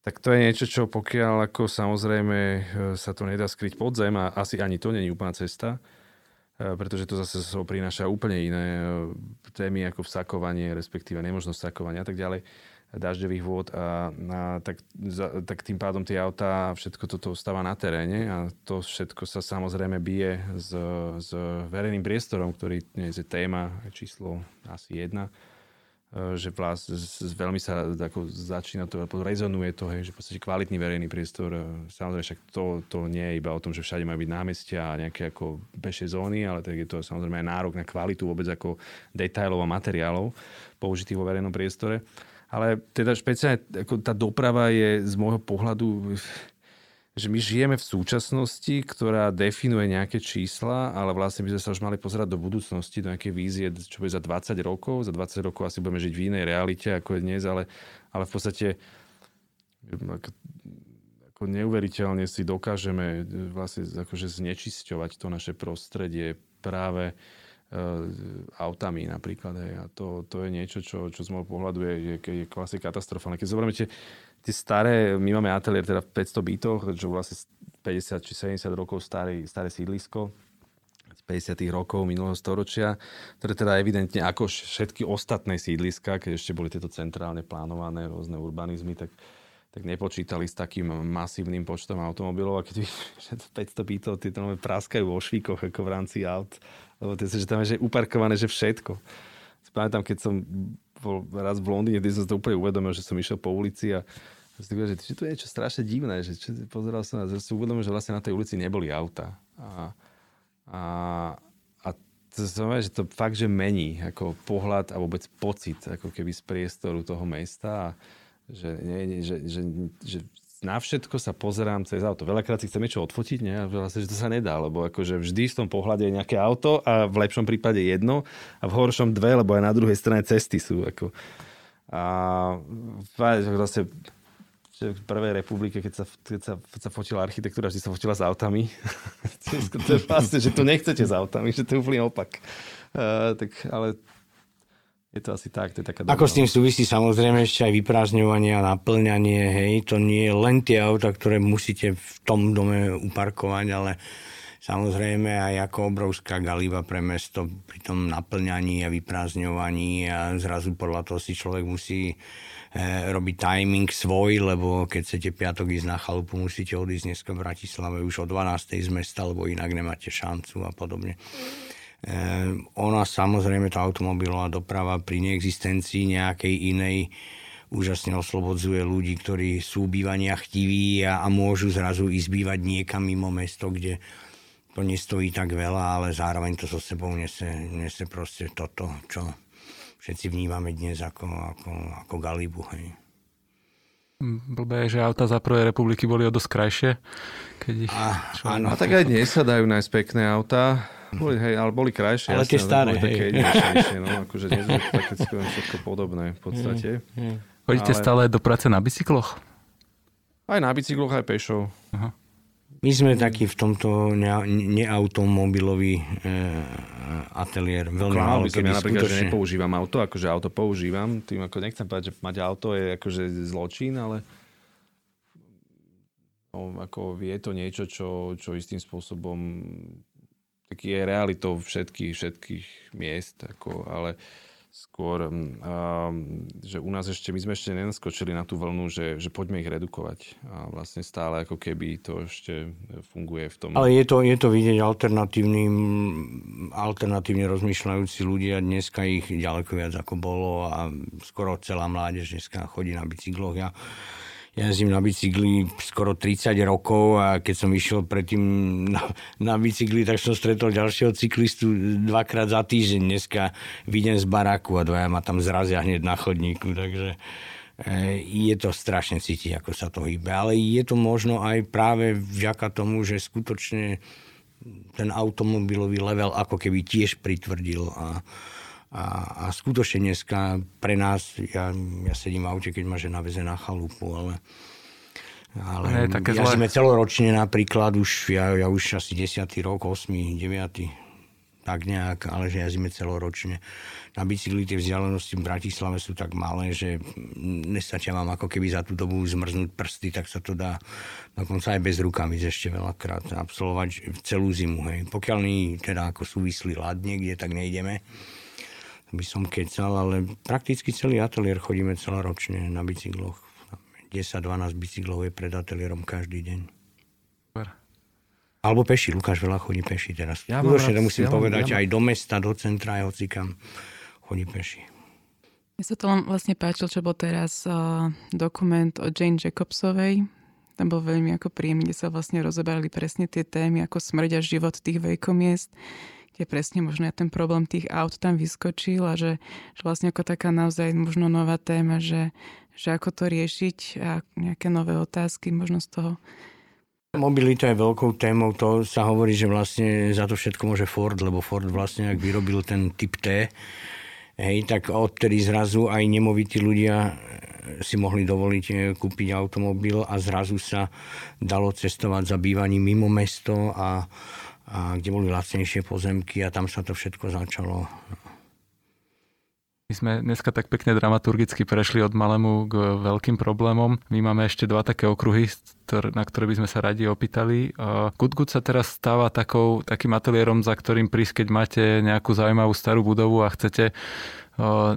Tak to je niečo, čo pokiaľ ako samozrejme e, sa to nedá skryť pod zem a asi ani to není úplná cesta, e, pretože to zase so prináša úplne iné e, témy ako vsakovanie, respektíve nemožnosť vsakovania a tak ďalej dažďových vôd a, a tak, za, tak tým pádom tie autá všetko toto stáva na teréne a to všetko sa samozrejme bije s, s verejným priestorom, ktorý je téma číslo asi jedna e, že vlast, veľmi sa ako začína to, rezonuje to, hej, že podstate kvalitný verejný priestor, e, samozrejme však to, to nie je iba o tom, že všade majú byť námestia a nejaké ako pešie zóny, ale tak je to samozrejme aj nárok na kvalitu vôbec ako detailov a materiálov použitých vo verejnom priestore. Ale teda špeciálne ako tá doprava je z môjho pohľadu že my žijeme v súčasnosti, ktorá definuje nejaké čísla, ale vlastne by sme sa už mali pozerať do budúcnosti, do nejakej vízie, čo bude za 20 rokov. Za 20 rokov asi budeme žiť v inej realite, ako je dnes, ale, ale v podstate ako neuveriteľne si dokážeme vlastne akože znečisťovať to naše prostredie práve autami napríklad. Hej. A to, to je niečo, čo, čo z môjho pohľadu je, je, je vlastne katastrofálne. Keď zoberieme tie, tie staré, my máme ateliér teda v 500 bytoch, čo vlastne 50 či 70 rokov staré, staré sídlisko, 50. rokov minulého storočia, ktoré teda evidentne ako všetky ostatné sídliska, keď ešte boli tieto centrálne plánované rôzne urbanizmy, tak, tak nepočítali s takým masívnym počtom automobilov a keď vidíš, že 500 bytov, tie to praskajú vo švíkoch ako v rámci aut, lebo tie, že tam je že uparkované, že všetko. Pamätám, keď som bol raz v Londýne, kde som to úplne uvedomil, že som išiel po ulici a si že, že tu je niečo strašne divné, že čo, pozeral som že si uvedomil, že vlastne na tej ulici neboli auta. A, a, a to znamená, že to fakt, že mení ako pohľad a vôbec pocit ako keby z priestoru toho mesta a že, nie, nie, že, že, že na všetko sa pozerám cez auto. Veľakrát si chcem niečo odfotiť, nie? a vlastne, že to sa nedá, lebo akože vždy v tom pohľade je nejaké auto a v lepšom prípade jedno a v horšom dve, lebo aj na druhej strane cesty sú. Ako. A vlastne v prvej republike, keď sa, keď sa, keď sa fotila architektúra, vždy sa fotila s autami. to je vlastne, že tu nechcete s autami, že to je úplne opak. Uh, tak, ale je to asi tak, to je taká Ako s tým súvisí samozrejme ešte aj vyprázdňovanie a naplňanie, hej, to nie je len tie auta, ktoré musíte v tom dome uparkovať, ale samozrejme aj ako obrovská galiba pre mesto pri tom naplňaní a vyprázdňovaní a zrazu podľa toho si človek musí e, robiť timing svoj, lebo keď chcete piatok ísť na chalupu, musíte odísť dneska v Bratislave už o 12. z mesta, lebo inak nemáte šancu a podobne. E, ona samozrejme, tá automobilová doprava pri neexistencii nejakej inej úžasne oslobodzuje ľudí, ktorí sú bývania chtiví a, a môžu zrazu ísť bývať niekam mimo mesto, kde to nestojí tak veľa, ale zároveň to so sebou nese, nese proste toto, čo všetci vnímame dnes ako, ako, ako galibu. Hej. Blbé je, že auta za prvej republiky boli o dosť krajšie. Keď ich a, áno, a tak aj dnes sa dajú nájsť pekné auta. Boli, hej, ale boli krajšie. Ale tie staré, boli také jedinečnejšie, no, akože dnes je to také všetko podobné v podstate. Chodíte ale... stále do práce na bicykloch? Aj na bicykloch, aj pešou. Aha. My sme takí v tomto neautomobilový e, ateliér. Veľmi málo, kedy ja napríklad, skutočne... že nepoužívam auto, akože auto používam. Tým ako nechcem povedať, že mať auto je akože zločin, ale no, ako je to niečo, čo, čo istým spôsobom taký je realitou všetkých, všetkých miest, ako, ale skôr, um, že u nás ešte, my sme ešte nenaskočili na tú vlnu, že, že poďme ich redukovať. A vlastne stále ako keby to ešte funguje v tom. Ale je to, je to vidieť alternatívnym, alternatívne rozmýšľajúci ľudia. Dneska ich ďaleko viac ako bolo a skoro celá mládež dneska chodí na bicykloch. Ja jazdím na bicykli skoro 30 rokov a keď som išiel predtým na, na bicykli, tak som stretol ďalšieho cyklistu dvakrát za týždeň. Dneska vidím z baraku a dvaja ma tam zrazia hneď na chodníku, takže e, je to strašne cítiť, ako sa to hýbe. Ale je to možno aj práve vďaka tomu, že skutočne ten automobilový level ako keby tiež pritvrdil a, a, a skutočne dneska pre nás, ja, ja sedím v aute, keď ma žena veze na chalupu, ale, ale také jazdíme celoročne napríklad, už, ja, ja už asi 10. rok, 8. 9. tak nejak, ale že jazdíme celoročne. Na bicykli tie vzdialenosti v Bratislave sú tak malé, že nestačia vám ako keby za tú dobu zmrznúť prsty, tak sa to dá dokonca aj bez rukavic ešte veľakrát absolvovať celú zimu. Hej. Pokiaľ nie teda ako súvislý ľad niekde, tak nejdeme by som kecal, ale prakticky celý ateliér chodíme celoročne na bicykloch. 10-12 bicyklov je pred ateliérom každý deň. Super. Alebo peši, Lukáš veľa chodí peši teraz. Ja Skutočne to musím ja povedať, ja aj do mesta, do centra, aj hocikam chodí peši. Mne sa to len vlastne páčil, čo bol teraz uh, dokument o Jane Jacobsovej. Tam bol veľmi ako príjemný, kde sa vlastne rozoberali presne tie témy, ako smrť a život tých veľkomiest kde presne možno ten problém tých aut tam vyskočil a že, že vlastne ako taká naozaj možno nová téma, že, že ako to riešiť a nejaké nové otázky možno z toho. Mobilita je veľkou témou, to sa hovorí, že vlastne za to všetko môže Ford, lebo Ford vlastne, ak vyrobil ten typ T, hej, tak odtedy zrazu aj nemovití ľudia si mohli dovoliť e, kúpiť automobil a zrazu sa dalo cestovať za bývaním mimo mesto a, a kde boli lacnejšie pozemky a tam sa to všetko začalo. My sme dneska tak pekne dramaturgicky prešli od malému k veľkým problémom. My máme ešte dva také okruhy, na ktoré by sme sa radi opýtali. Good sa teraz stáva takou, takým ateliérom, za ktorým prísť, keď máte nejakú zaujímavú starú budovu a chcete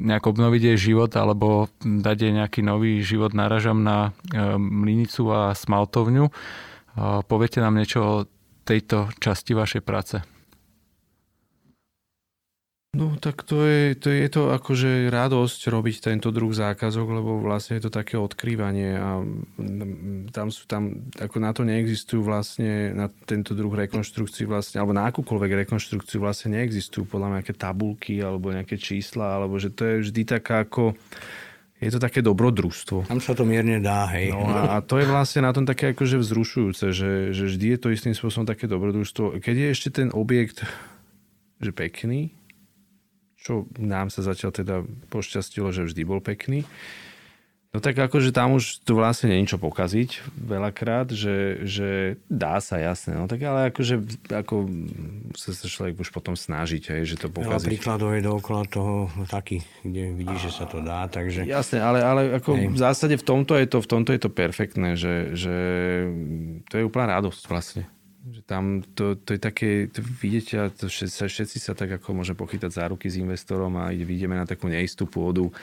nejak obnoviť jej život alebo dať jej nejaký nový život, naražam na mlinicu a smaltovňu. Poviete nám niečo o tejto časti vašej práce. No tak to je, to je to akože radosť robiť tento druh zákazok, lebo vlastne je to také odkrývanie a tam sú tam, ako na to neexistujú vlastne, na tento druh rekonštrukcií vlastne, alebo na akúkoľvek rekonštrukciu vlastne neexistujú podľa mňa nejaké tabulky alebo nejaké čísla, alebo že to je vždy taká ako, je to také dobrodružstvo. Tam sa to mierne dá, hej. No a, a to je vlastne na tom také akože vzrušujúce, že, že vždy je to istým spôsobom také dobrodružstvo. Keď je ešte ten objekt že pekný, čo nám sa zatiaľ teda pošťastilo, že vždy bol pekný. No tak akože tam už tu vlastne není čo pokaziť veľakrát, že, že dá sa, jasne. No tak ale akože ako sa, sa človek už potom snažiť, hej, že to pokaziť. Veľa príkladov je dookola toho taký, kde vidíš, že sa to dá, takže... Jasne, ale, ale ako hej. v zásade v tomto je to, v tomto je to perfektné, že, že to je úplná radosť vlastne. Že tam to, to je také, to vidíte, to všetci, všetci sa tak ako môže pochytať za ruky s investorom a vidíme na takú neistú pôdu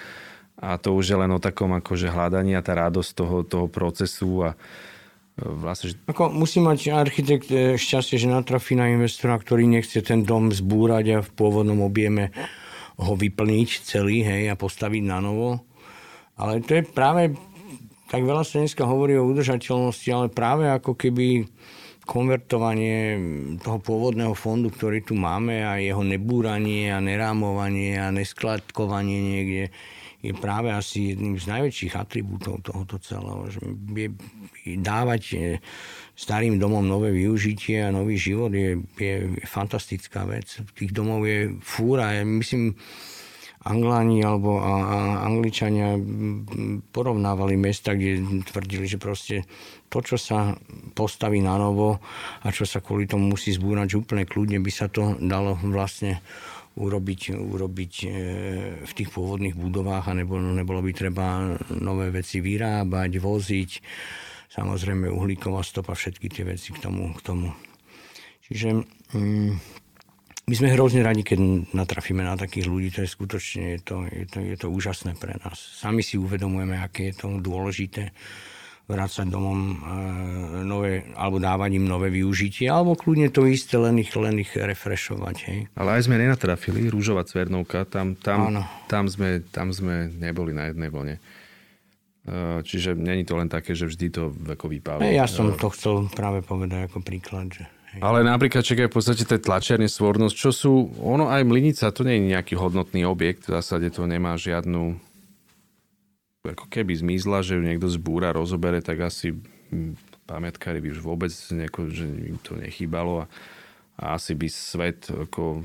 a to už je len o takom akože hľadaní a tá radosť toho, toho procesu a e, vlastne... Ako musí mať architekt e, šťastie, že natrafí na investora, ktorý nechce ten dom zbúrať a v pôvodnom objeme ho vyplniť celý hej, a postaviť na novo. Ale to je práve, tak veľa sa dneska hovorí o udržateľnosti, ale práve ako keby konvertovanie toho pôvodného fondu, ktorý tu máme a jeho nebúranie a nerámovanie a neskladkovanie niekde je práve asi jedným z najväčších atribútov tohoto celého. Že je, dávať e, starým domom nové využitie a nový život je, je fantastická vec. Tých domov je fúra. Ja myslím, Angláni alebo a, a Angličania porovnávali mesta, kde tvrdili, že proste to, čo sa postaví na novo a čo sa kvôli tomu musí zbúrať, úplne kľudne by sa to dalo vlastne urobiť, urobiť e, v tých pôvodných budovách a nebolo, nebolo by treba nové veci vyrábať, voziť. Samozrejme uhlíková stopa, všetky tie veci k tomu. K tomu. Čiže mm, my sme hrozne radi, keď natrafíme na takých ľudí, to je skutočne je to, je to, je to úžasné pre nás. Sami si uvedomujeme, aké je to dôležité vrácať domom e, nové, alebo dávať im nové využitie, alebo kľudne to isté, len ich, len ich refrešovať. Hej. Ale aj sme nenatrafili, Rúžová Cvernovka, tam, tam, tam, sme, tam sme neboli na jednej vlne. E, čiže není to len také, že vždy to ako vypáva. Ja som to chcel práve povedať ako príklad, že ale napríklad čakaj v podstate tie tlačiarne svornosť, čo sú, ono aj mlinica, to nie je nejaký hodnotný objekt, v zásade to nemá žiadnu, ako keby zmizla, že ju niekto zbúra, rozobere, tak asi hm, pamätkári by už vôbec nejako, že im to nechýbalo a, a asi by svet ako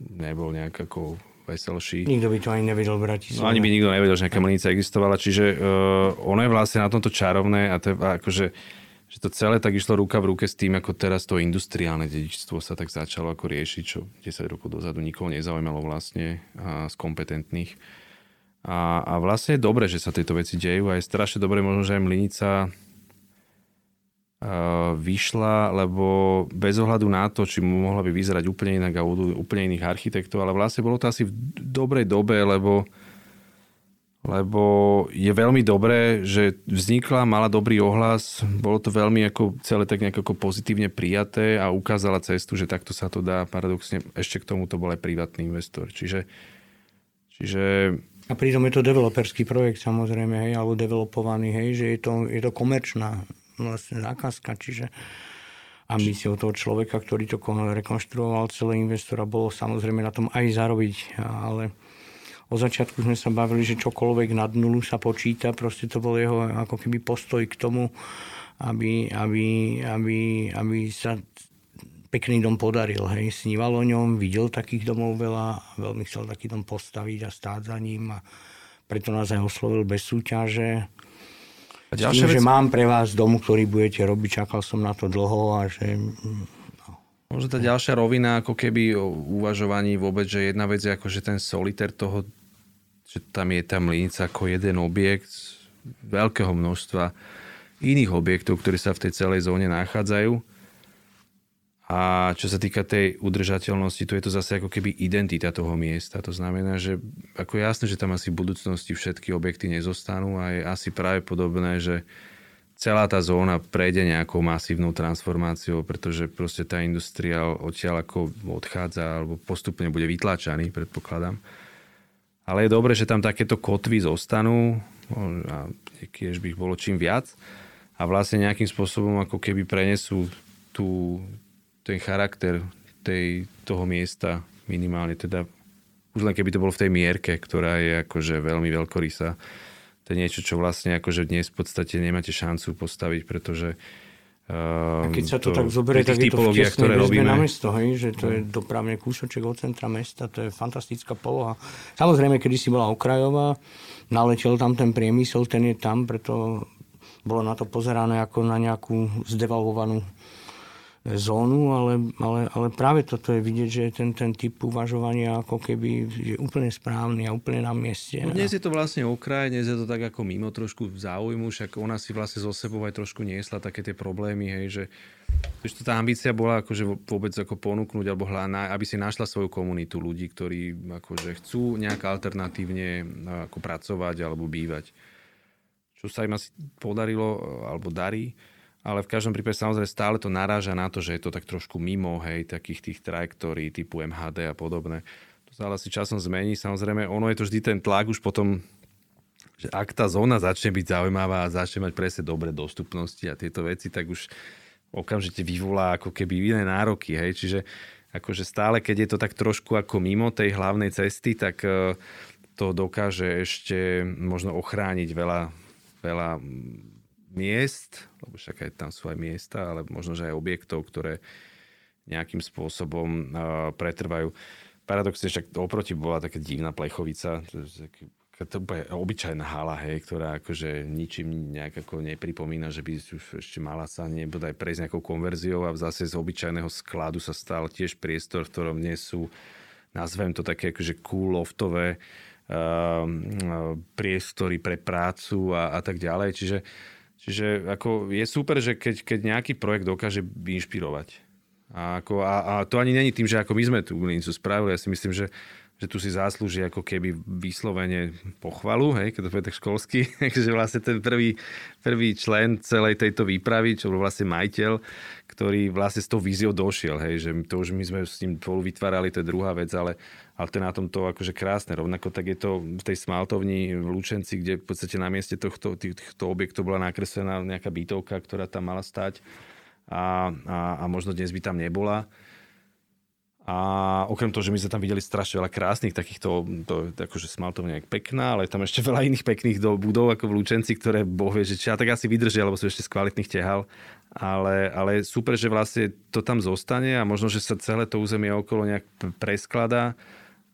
nebol nejak ako veselší. Nikto by to ani nevedel brať. No, ani by nikto nevedel, že nejaká mlinica existovala, čiže uh, ono je vlastne na tomto čarovné a to je akože že to celé tak išlo ruka v ruke s tým, ako teraz to industriálne dedičstvo sa tak začalo ako riešiť, čo 10 rokov dozadu nikoho nezaujímalo vlastne a z kompetentných. A, a vlastne je dobré, že sa tieto veci dejú a je strašne dobré možno, že aj Mlinica vyšla, lebo bez ohľadu na to, či mu mohla by vyzerať úplne inak a úplne iných architektov, ale vlastne bolo to asi v dobrej dobe, lebo lebo je veľmi dobré, že vznikla, mala dobrý ohlas, bolo to veľmi ako celé tak nejako pozitívne prijaté a ukázala cestu, že takto sa to dá. Paradoxne ešte k tomu to bol aj privátny investor. Čiže, čiže a pritom je to developerský projekt samozrejme, hej, alebo developovaný, hej, že je to, je to komerčná vlastne zákazka, čiže ambíciou toho človeka, ktorý to rekonštruoval, celé investora, bolo samozrejme na tom aj zarobiť, ale od začiatku sme sa bavili, že čokoľvek nad nulu sa počíta, proste to bol jeho ako keby postoj k tomu, aby, aby, aby, aby sa pekný dom podaril. Hej. Sníval o ňom, videl takých domov veľa, veľmi chcel taký dom postaviť a stáť za ním a preto nás aj oslovil bez súťaže. A tým, vec... že mám pre vás dom, ktorý budete robiť, čakal som na to dlho a že... No. Možno tá ďalšia rovina, ako keby o uvažovaní vôbec, že jedna vec je ako, že ten soliter toho, že tam je tá mlinica ako jeden objekt veľkého množstva iných objektov, ktoré sa v tej celej zóne nachádzajú a čo sa týka tej udržateľnosti, tu je to zase ako keby identita toho miesta. To znamená, že ako jasné, že tam asi v budúcnosti všetky objekty nezostanú a je asi práve podobné, že celá tá zóna prejde nejakou masívnou transformáciou, pretože proste tá industria odtiaľ ako odchádza alebo postupne bude vytlačaný, predpokladám. Ale je dobré, že tam takéto kotvy zostanú a tiež by ich bolo čím viac a vlastne nejakým spôsobom ako keby prenesú tú, ten charakter tej, toho miesta minimálne, teda už len keby to bolo v tej mierke, ktorá je akože veľmi veľkorysá. To je niečo, čo vlastne akože dnes v podstate nemáte šancu postaviť, pretože Uh, keď sa to, to tak zoberie, tak je to v ktoré robíme. na mesto, hej, že to je dopravne kúsoček od centra mesta, to je fantastická poloha. Samozrejme, kedy si bola okrajová, naletel tam ten priemysel, ten je tam, preto bolo na to pozerané ako na nejakú zdevalvovanú zónu, ale, ale, ale práve toto je vidieť, že ten, ten typ uvažovania ako keby je úplne správny a úplne na mieste. No dnes je to vlastne okraj, dnes je to tak ako mimo trošku v záujmu, však ona si vlastne zo sebou aj trošku niesla také tie problémy, hej, že že tá ambícia bola akože vôbec ako ponúknuť alebo hľadá, aby si našla svoju komunitu ľudí, ktorí akože chcú nejak alternatívne ako pracovať alebo bývať. Čo sa im asi podarilo alebo darí ale v každom prípade samozrejme stále to naráža na to, že je to tak trošku mimo, hej, takých tých trajektórií typu MHD a podobné. To sa ale si časom zmení, samozrejme, ono je to vždy ten tlak už potom, že ak tá zóna začne byť zaujímavá a začne mať presne dobré dostupnosti a tieto veci, tak už okamžite vyvolá ako keby iné nároky, hej, čiže akože stále, keď je to tak trošku ako mimo tej hlavnej cesty, tak e, to dokáže ešte možno ochrániť veľa, veľa miest, lebo však aj tam sú aj miesta, ale možno, že aj objektov, ktoré nejakým spôsobom uh, pretrvajú. Paradoxne však oproti bola taká divná plechovica, to je obyčajná hala, hej, ktorá akože ničím nejak ako nepripomína, že by už ešte mala sa nebodaj prejsť nejakou konverziou a zase z obyčajného skladu sa stal tiež priestor, v ktorom dnes sú, nazvem to také akože cool loftové uh, priestory pre prácu a, a tak ďalej. Čiže Čiže ako je super, že keď, keď nejaký projekt dokáže inšpirovať. A, ako, a, a to ani není tým, že ako my sme tú Glinicu spravili. Ja si myslím, že, že tu si zaslúži ako keby vyslovene pochvalu, hej, keď to bude tak školsky. že vlastne ten prvý, prvý člen celej tejto výpravy, čo bol vlastne majiteľ, ktorý vlastne s tou víziou došiel. Hej, že to už my sme s ním spolu vytvárali, to je druhá vec, ale ale to je na tomto akože krásne. Rovnako tak je to v tej smaltovni v Lučenci, kde v podstate na mieste tohto, týchto objektov bola nakreslená nejaká bytovka, ktorá tam mala stať a, a, a možno dnes by tam nebola. A okrem toho, že my sme tam videli strašne veľa krásnych takýchto, to, akože smaltovňa je pekná, ale tam ešte veľa iných pekných do, budov ako v Lučenci, ktoré boh vie, že či tak asi vydržia, lebo sú ešte z kvalitných tehal. Ale, ale super, že vlastne to tam zostane a možno, že sa celé to územie okolo nejak preskladá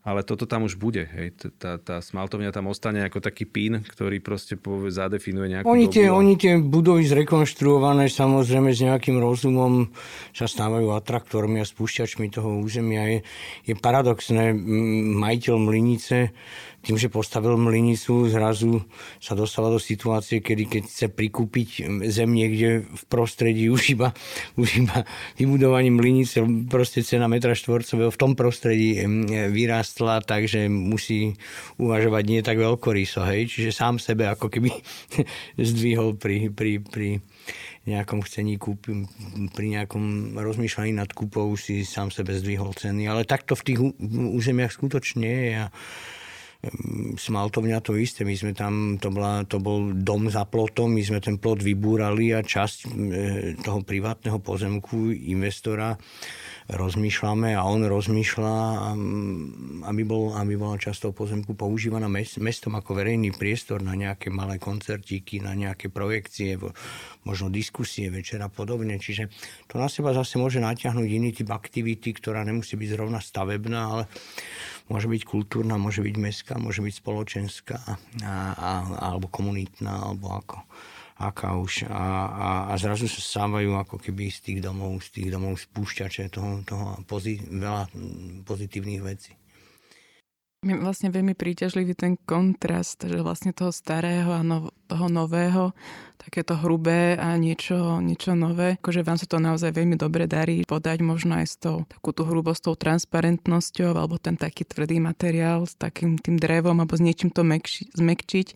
ale toto tam už bude. Hej. Tá, tá smaltovňa tam ostane ako taký pín, ktorý proste povie, zadefinuje nejakú oni tie, oni tie budovy zrekonštruované samozrejme s nejakým rozumom sa stávajú atraktormi a spúšťačmi toho územia. Je, je paradoxné, majiteľ Mlinice tým, že postavil mlinicu, zrazu sa dostáva do situácie, kedy keď chce prikúpiť zem niekde v prostredí už iba, už iba vybudovaním mlinice, proste cena metra štvorcového v tom prostredí vyrástla, takže musí uvažovať nie tak veľkoryso, hej? čiže sám sebe ako keby zdvihol pri, pri, pri nejakom chcení kúp, pri nejakom rozmýšľaní nad kúpou si sám sebe zdvihol ceny. Ale takto v tých územiach skutočne je. A Smaltovňa to isté, my sme tam, to, bola, to bol dom za plotom, my sme ten plot vybúrali a časť e, toho privátneho pozemku investora rozmýšľame a on rozmýšľa, aby, bol, aby bola často pozemku používaná mestom ako verejný priestor na nejaké malé koncertíky, na nejaké projekcie, možno diskusie večer a podobne. Čiže to na seba zase môže natiahnuť iný typ aktivity, ktorá nemusí byť zrovna stavebná, ale môže byť kultúrna, môže byť mestská, môže byť spoločenská a, a, alebo komunitná, alebo ako aká už a, a, a zrazu sa stávajú ako keby z tých domov, z tých domov spúšťače toho, toho pozit, veľa pozitívnych vecí. Je vlastne veľmi príťažlivý ten kontrast, že vlastne toho starého a no, toho nového, takéto hrubé a niečo, niečo nové. Akože vám sa to naozaj veľmi dobre darí podať možno aj s tou takú tú hrubostou, transparentnosťou alebo ten taký tvrdý materiál s takým tým drevom alebo s niečím to mekši, zmekčiť,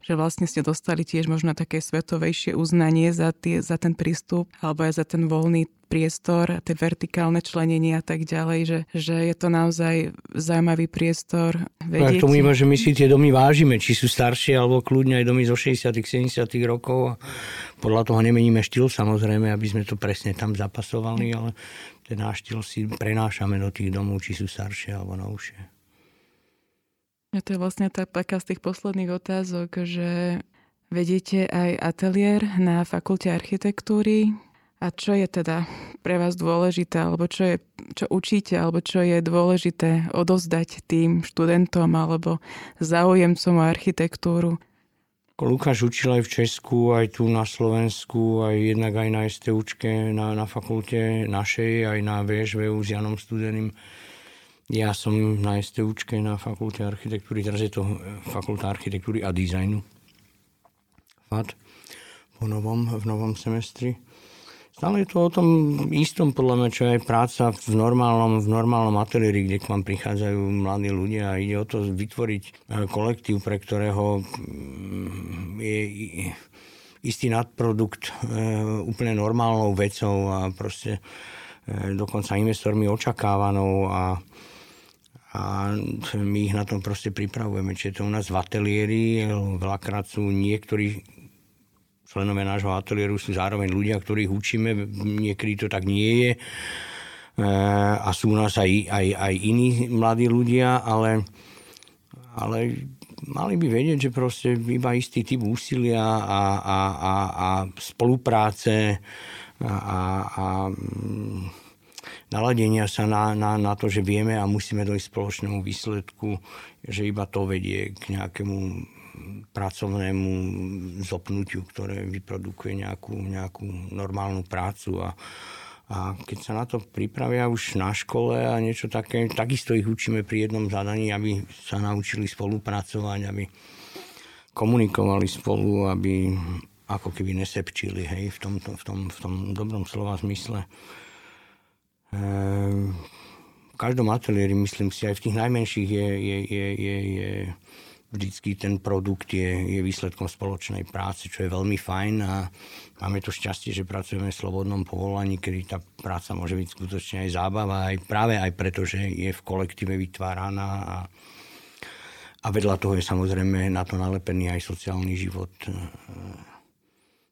že vlastne ste dostali tiež možno také svetovejšie uznanie za, tie, za ten prístup alebo aj za ten voľný priestor, tie vertikálne členenie a tak ďalej, že, že je to naozaj zaujímavý priestor. Vedieť. No, tomu iba, že my si tie domy vážime, či sú staršie alebo kľudne aj domy zo 60 70 rokov. Podľa toho nemeníme štýl samozrejme, aby sme to presne tam zapasovali, ale ten náš štýl si prenášame do tých domov, či sú staršie alebo novšie. A to je vlastne tá, taká z tých posledných otázok, že vedete aj ateliér na fakulte architektúry, a čo je teda pre vás dôležité, alebo čo, je, čo učíte, alebo čo je dôležité odozdať tým študentom alebo záujemcom o architektúru? Lukáš učil aj v Česku, aj tu na Slovensku, aj jednak aj na STUčke, na, na fakulte našej, aj na VŠVU s Janom Studeným. Ja som na STUčke, na fakulte architektúry, teraz je to fakulta architektúry a dizajnu. FAT po novom, v novom semestri. Stále je to o tom istom, podľa mňa, čo je práca v normálnom, v normálnom ateliéri, kde k vám prichádzajú mladí ľudia a ide o to vytvoriť e, kolektív, pre ktorého mm, je istý nadprodukt e, úplne normálnou vecou a proste e, dokonca investormi očakávanou a a my ich na tom proste pripravujeme. Čiže to u nás v ateliéri, veľakrát sú niektorí členové nášho ateliéru sú zároveň ľudia, ktorých učíme, niekedy to tak nie je. E, a sú u nás aj, aj, aj iní mladí ľudia, ale, ale mali by vedieť, že proste iba istý typ úsilia a, a, a, a spolupráce a, a, a mm, naladenia sa na, na, na to, že vieme a musíme dojsť spoločnému výsledku, že iba to vedie k nejakému pracovnému zopnutiu, ktoré vyprodukuje nejakú, nejakú normálnu prácu a, a keď sa na to pripravia už na škole a niečo také, takisto ich učíme pri jednom zadaní, aby sa naučili spolupracovať, aby komunikovali spolu, aby ako keby nesepčili hej, v, tomto, v, tom, v tom dobrom slova zmysle. Ehm, v každom ateliéri, myslím si, aj v tých najmenších je, je, je, je, je vždycky ten produkt je, je výsledkom spoločnej práce, čo je veľmi fajn a máme to šťastie, že pracujeme v slobodnom povolaní, kedy tá práca môže byť skutočne aj zábava, aj práve aj preto, že je v kolektíve vytváraná a, a vedľa toho je samozrejme na to nalepený aj sociálny život e,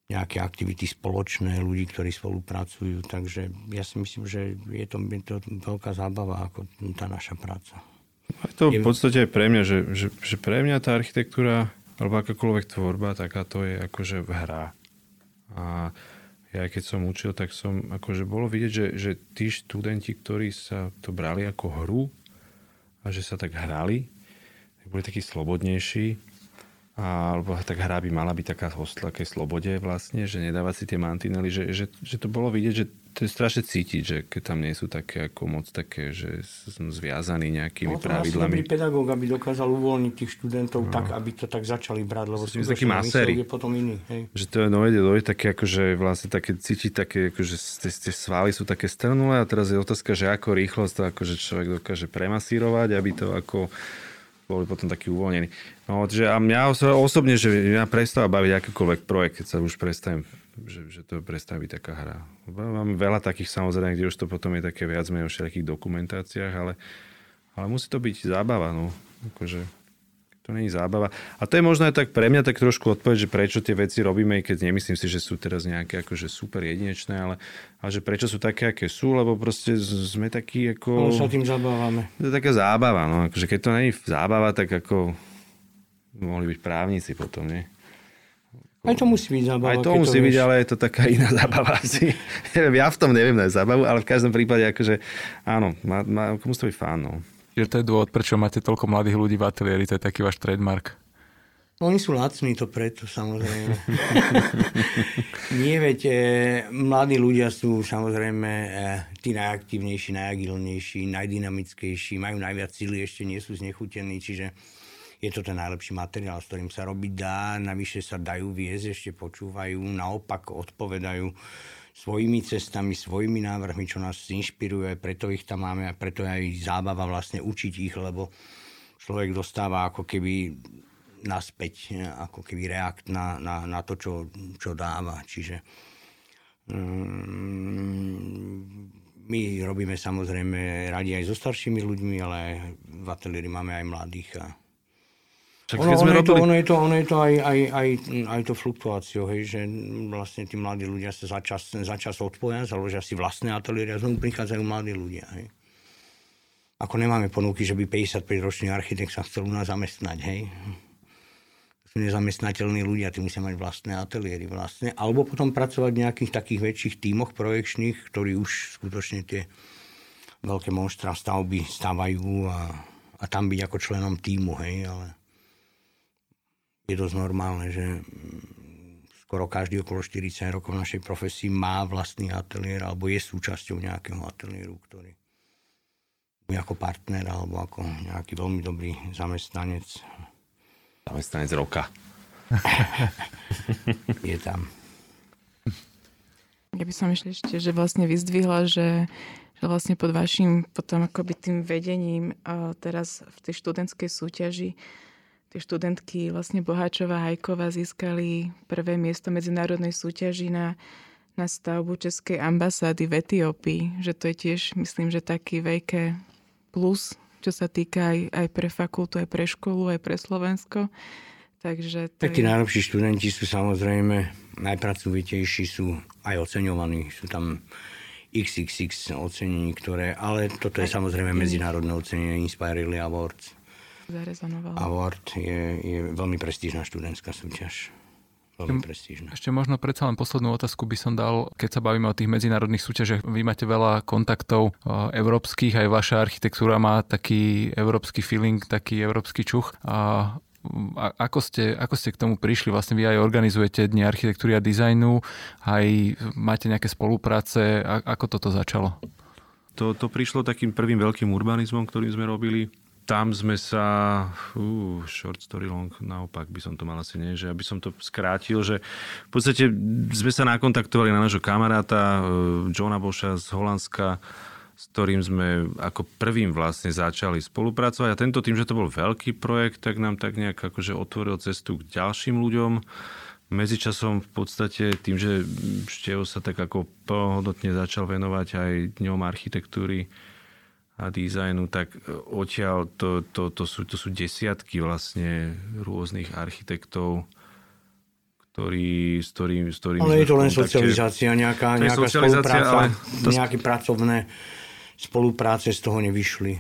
nejaké aktivity spoločné, ľudí, ktorí spolupracujú. Takže ja si myslím, že je to, je to veľká zábava ako tá naša práca. Je to v podstate aj pre mňa, že, že, že pre mňa tá architektúra alebo akákoľvek tvorba, taká to je akože hra. A ja keď som učil, tak som akože bolo vidieť, že, že tí študenti, ktorí sa to brali ako hru a že sa tak hrali, tak boli takí slobodnejší a, alebo tak hra by mala byť taká o takej slobode vlastne, že nedávať si tie mantinely, že, že, že to bolo vidieť, že to je strašne cítiť, že keď tam nie sú také ako moc také, že sú zviazaní nejakými no, pravidlami. Dobrý pedagóg, aby dokázal uvoľniť tých študentov no. tak, aby to tak začali brať, lebo sú taký maséri. je potom iný. Hej. Že to je novede dojde také, akože vlastne také cítiť také, akože tie, tie svaly sú také strnulé a teraz je otázka, že ako rýchlo to akože človek dokáže premasírovať, aby to ako boli potom takí uvoľnení. No, že a mňa osobne, že mňa prestáva baviť akýkoľvek projekt, keď sa už prestavím, že, že to prestaví taká hra. Mám veľa takých samozrejme, kde už to potom je také viac menej o všetkých dokumentáciách, ale, ale musí to byť zábava, no. Akože, to to není zábava. A to je možno aj tak pre mňa tak trošku odpoveď, že prečo tie veci robíme, keď nemyslím si, že sú teraz nejaké akože super jedinečné, ale, ale že prečo sú také, aké sú, lebo proste sme takí ako... No sa tým zabávame. To je taká zábava, no. Akože keď to není zábava, tak ako mohli byť právnici potom, nie? Aj to musí byť zábava. Aj to musí to byť, vieš. ale je to taká iná zábava asi. ja v tom neviem na zábavu, ale v každom prípade akože áno, má, má, musí to byť fán, no. Čiže to je dôvod, prečo máte toľko mladých ľudí v ateliéri, to je taký váš trademark. Oni sú lacní, to preto samozrejme. Nie, veď, e, mladí ľudia sú samozrejme e, tí najaktívnejší, najagilnejší, najdynamickejší, majú najviac síly, ešte nie sú znechutení, čiže je to ten najlepší materiál, s ktorým sa robiť dá, navyše sa dajú viesť, ešte počúvajú, naopak odpovedajú svojimi cestami, svojimi návrhmi, čo nás inšpiruje, preto ich tam máme a preto je aj zábava vlastne učiť ich, lebo človek dostáva ako keby naspäť, ako keby reakt na, na, na to, čo, čo dáva. Čiže um, my robíme samozrejme radi aj so staršími ľuďmi, ale v ateliéri máme aj mladých a ono, ono, ono, je to, ono je to, ono je to aj, aj, aj, aj to fluktuáciou, hej, že vlastne tí mladí ľudia sa začas, začas odpoja, založia si vlastné ateliéry a znovu prichádzajú mladí ľudia. Hej. Ako nemáme ponuky, že by 55-ročný architekt sa chcel u nás zamestnať, hej. Sú nezamestnateľní ľudia, tí musia mať vlastné ateliéry vlastné, alebo potom pracovať v nejakých takých väčších tímoch projekčných, ktorí už skutočne tie veľké monštra stavby stavajú a, a tam byť ako členom týmu, hej, ale je dosť normálne, že mm, skoro každý okolo 40 rokov v našej profesii má vlastný ateliér alebo je súčasťou nejakého ateliéru, ktorý je ako partner alebo ako nejaký veľmi dobrý zamestnanec. Zamestnanec roka. je tam. Ja by som ešte, že vlastne vyzdvihla, že, že vlastne pod vašim potom akoby tým vedením a teraz v tej študentskej súťaži tie študentky vlastne Boháčová Hajková získali prvé miesto medzinárodnej súťaži na, na stavbu Českej ambasády v Etiópii. Že to je tiež, myslím, že taký veľké plus, čo sa týka aj, aj pre fakultu, aj pre školu, aj pre Slovensko. Takže to tak tí je... najlepší študenti sú samozrejme najpracovitejší, sú aj oceňovaní. Sú tam XXX ocenení, ktoré, ale toto je samozrejme medzinárodné ocenenie Inspirely Awards zarezonovalo. Award je, je veľmi prestížna študentská súťaž. Veľmi prestížna. Ešte možno predsa len poslednú otázku by som dal, keď sa bavíme o tých medzinárodných súťažiach. Vy máte veľa kontaktov európskych, aj vaša architektúra má taký európsky feeling, taký európsky čuch. A ako ste, ako ste k tomu prišli? Vlastne vy aj organizujete Dni architektúry a dizajnu, aj máte nejaké spolupráce. Ako toto začalo? To, to prišlo takým prvým veľkým urbanizmom, ktorým sme robili tam sme sa, uh, short story long, naopak by som to mal asi nie, že aby som to skrátil, že v podstate sme sa nakontaktovali na nášho kamaráta uh, Johna Boša z Holandska, s ktorým sme ako prvým vlastne začali spolupracovať. A tento tým, že to bol veľký projekt, tak nám tak nejak akože otvoril cestu k ďalším ľuďom. Medzičasom v podstate tým, že Števo sa tak ako plnohodnotne začal venovať aj dňom architektúry, a dizajnu, tak e, odtiaľ to, to, to, sú, to sú desiatky vlastne rôznych architektov, ktorí, s ktorým, s ktorým Ale je to len socializácia, nejaká, nejaká spolupráca, ale to... nejaké pracovné spolupráce z toho nevyšli.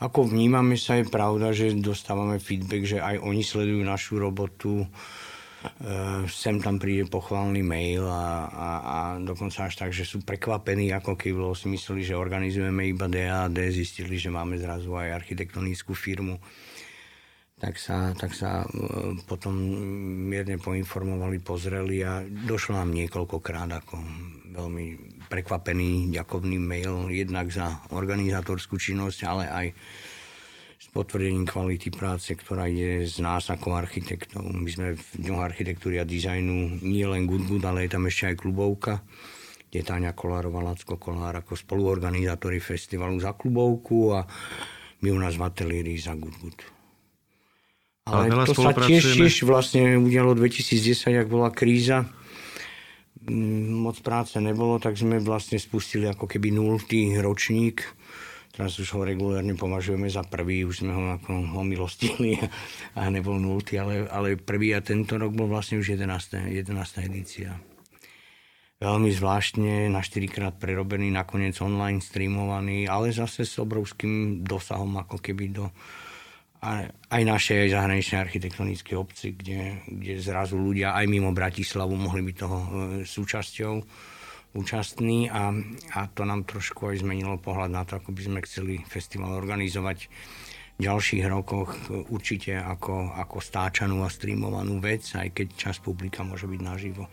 Ako vnímame sa, je pravda, že dostávame feedback, že aj oni sledujú našu robotu, sem tam príde pochválny mail a, a, a dokonca až tak, že sú prekvapení, ako keby si mysleli, že organizujeme iba DAD, zistili, že máme zrazu aj architektonickú firmu. Tak sa, tak sa eh, potom mierne poinformovali, pozreli a došlo nám niekoľkokrát ako veľmi prekvapený ďakovný mail, jednak za organizátorskú činnosť, ale aj potvrdením kvality práce, ktorá je z nás ako architektov. My sme v Dňoch architektúry a dizajnu nie len Good Good, ale je tam ešte aj klubovka, kde Táňa Kolárová, Lacko Kolár ako spoluorganizátori festivalu za klubovku a my u nás v ateliéri za Good Good. Ale, ale to sa tiež, tiež vlastne udialo 2010, ak bola kríza. Mm, moc práce nebolo, tak sme vlastne spustili ako keby nultý ročník Teraz už ho regulárne považujeme za prvý, už sme ho ako omilostili a nebol nultý, ale, ale prvý a tento rok bol vlastne už 11. 11. edícia. Veľmi zvláštne, na 4 krát prerobený, nakoniec online streamovaný, ale zase s obrovským dosahom ako keby do aj našej zahraničnej architektonické obci, kde, kde zrazu ľudia aj mimo Bratislavu mohli byť toho e, súčasťou účastní a, a to nám trošku aj zmenilo pohľad na to, ako by sme chceli festival organizovať v ďalších rokoch určite ako, ako stáčanú a streamovanú vec, aj keď čas publika môže byť naživo.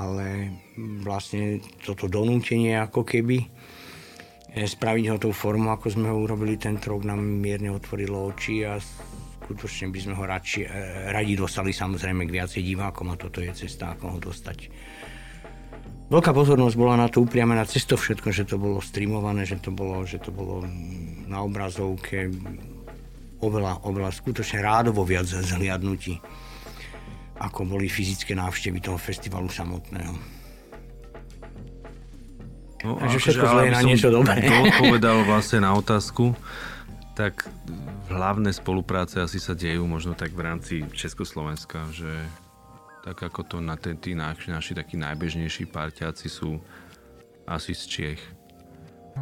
Ale vlastne toto donútenie ako keby e, spraviť ho tou formou, ako sme ho urobili tento rok, nám mierne otvorilo oči a skutočne by sme ho radši, e, radi dostali samozrejme k viacej divákom a toto je cesta, ako ho dostať Veľká pozornosť bola na to upriamená cez to všetko, že to bolo streamované, že to bolo, že to bolo na obrazovke oveľa, oveľa skutočne rádovo viac zhliadnutí, ako boli fyzické návštevy toho festivalu samotného. No, Takže všetko zle je na niečo dobré. povedal vlastne na otázku, tak hlavné spolupráce asi sa dejú možno tak v rámci Československa, že tak ako to na ten, tí naši, naši takí najbežnejší parťáci sú asi z Čiech.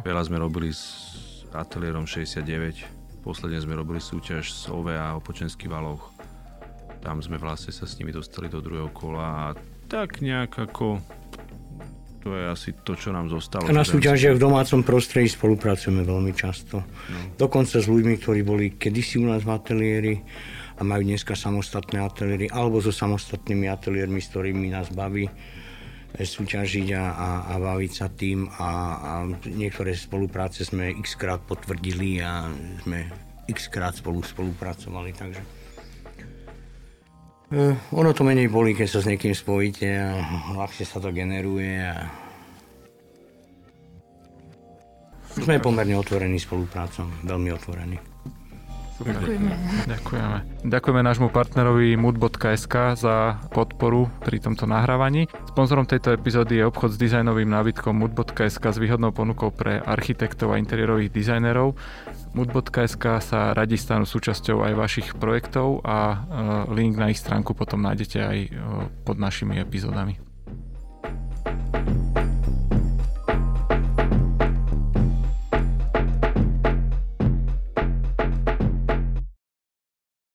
Veľa sme robili s ateliérom 69, posledne sme robili súťaž s OVA o Počenských valoch. Tam sme vlastne sa s nimi dostali do druhého kola a tak nejak ako to je asi to, čo nám zostalo. A na súťažiach v domácom prostredí spolupracujeme veľmi často. No. Dokonca s ľuďmi, ktorí boli kedysi u nás v ateliéri a majú dneska samostatné ateliéry alebo so samostatnými ateliérmi, s ktorými nás baví eh, súťažiť a, a, a baviť sa tým a, a niektoré spolupráce sme x krát potvrdili a sme x krát spolu spolupracovali, takže e, ono to menej bolí, keď sa s niekým spojíte a ľahšie sa to generuje a sme pomerne otvorení spoluprácom, veľmi otvorení. Super. Ďakujeme. Ďakujeme. Ďakujeme nášmu partnerovi mood.sk za podporu pri tomto nahrávaní. Sponzorom tejto epizódy je obchod s dizajnovým nábytkom mood.sk s výhodnou ponukou pre architektov a interiérových dizajnerov. Mood.sk sa radi stanú súčasťou aj vašich projektov a e, link na ich stránku potom nájdete aj e, pod našimi epizódami.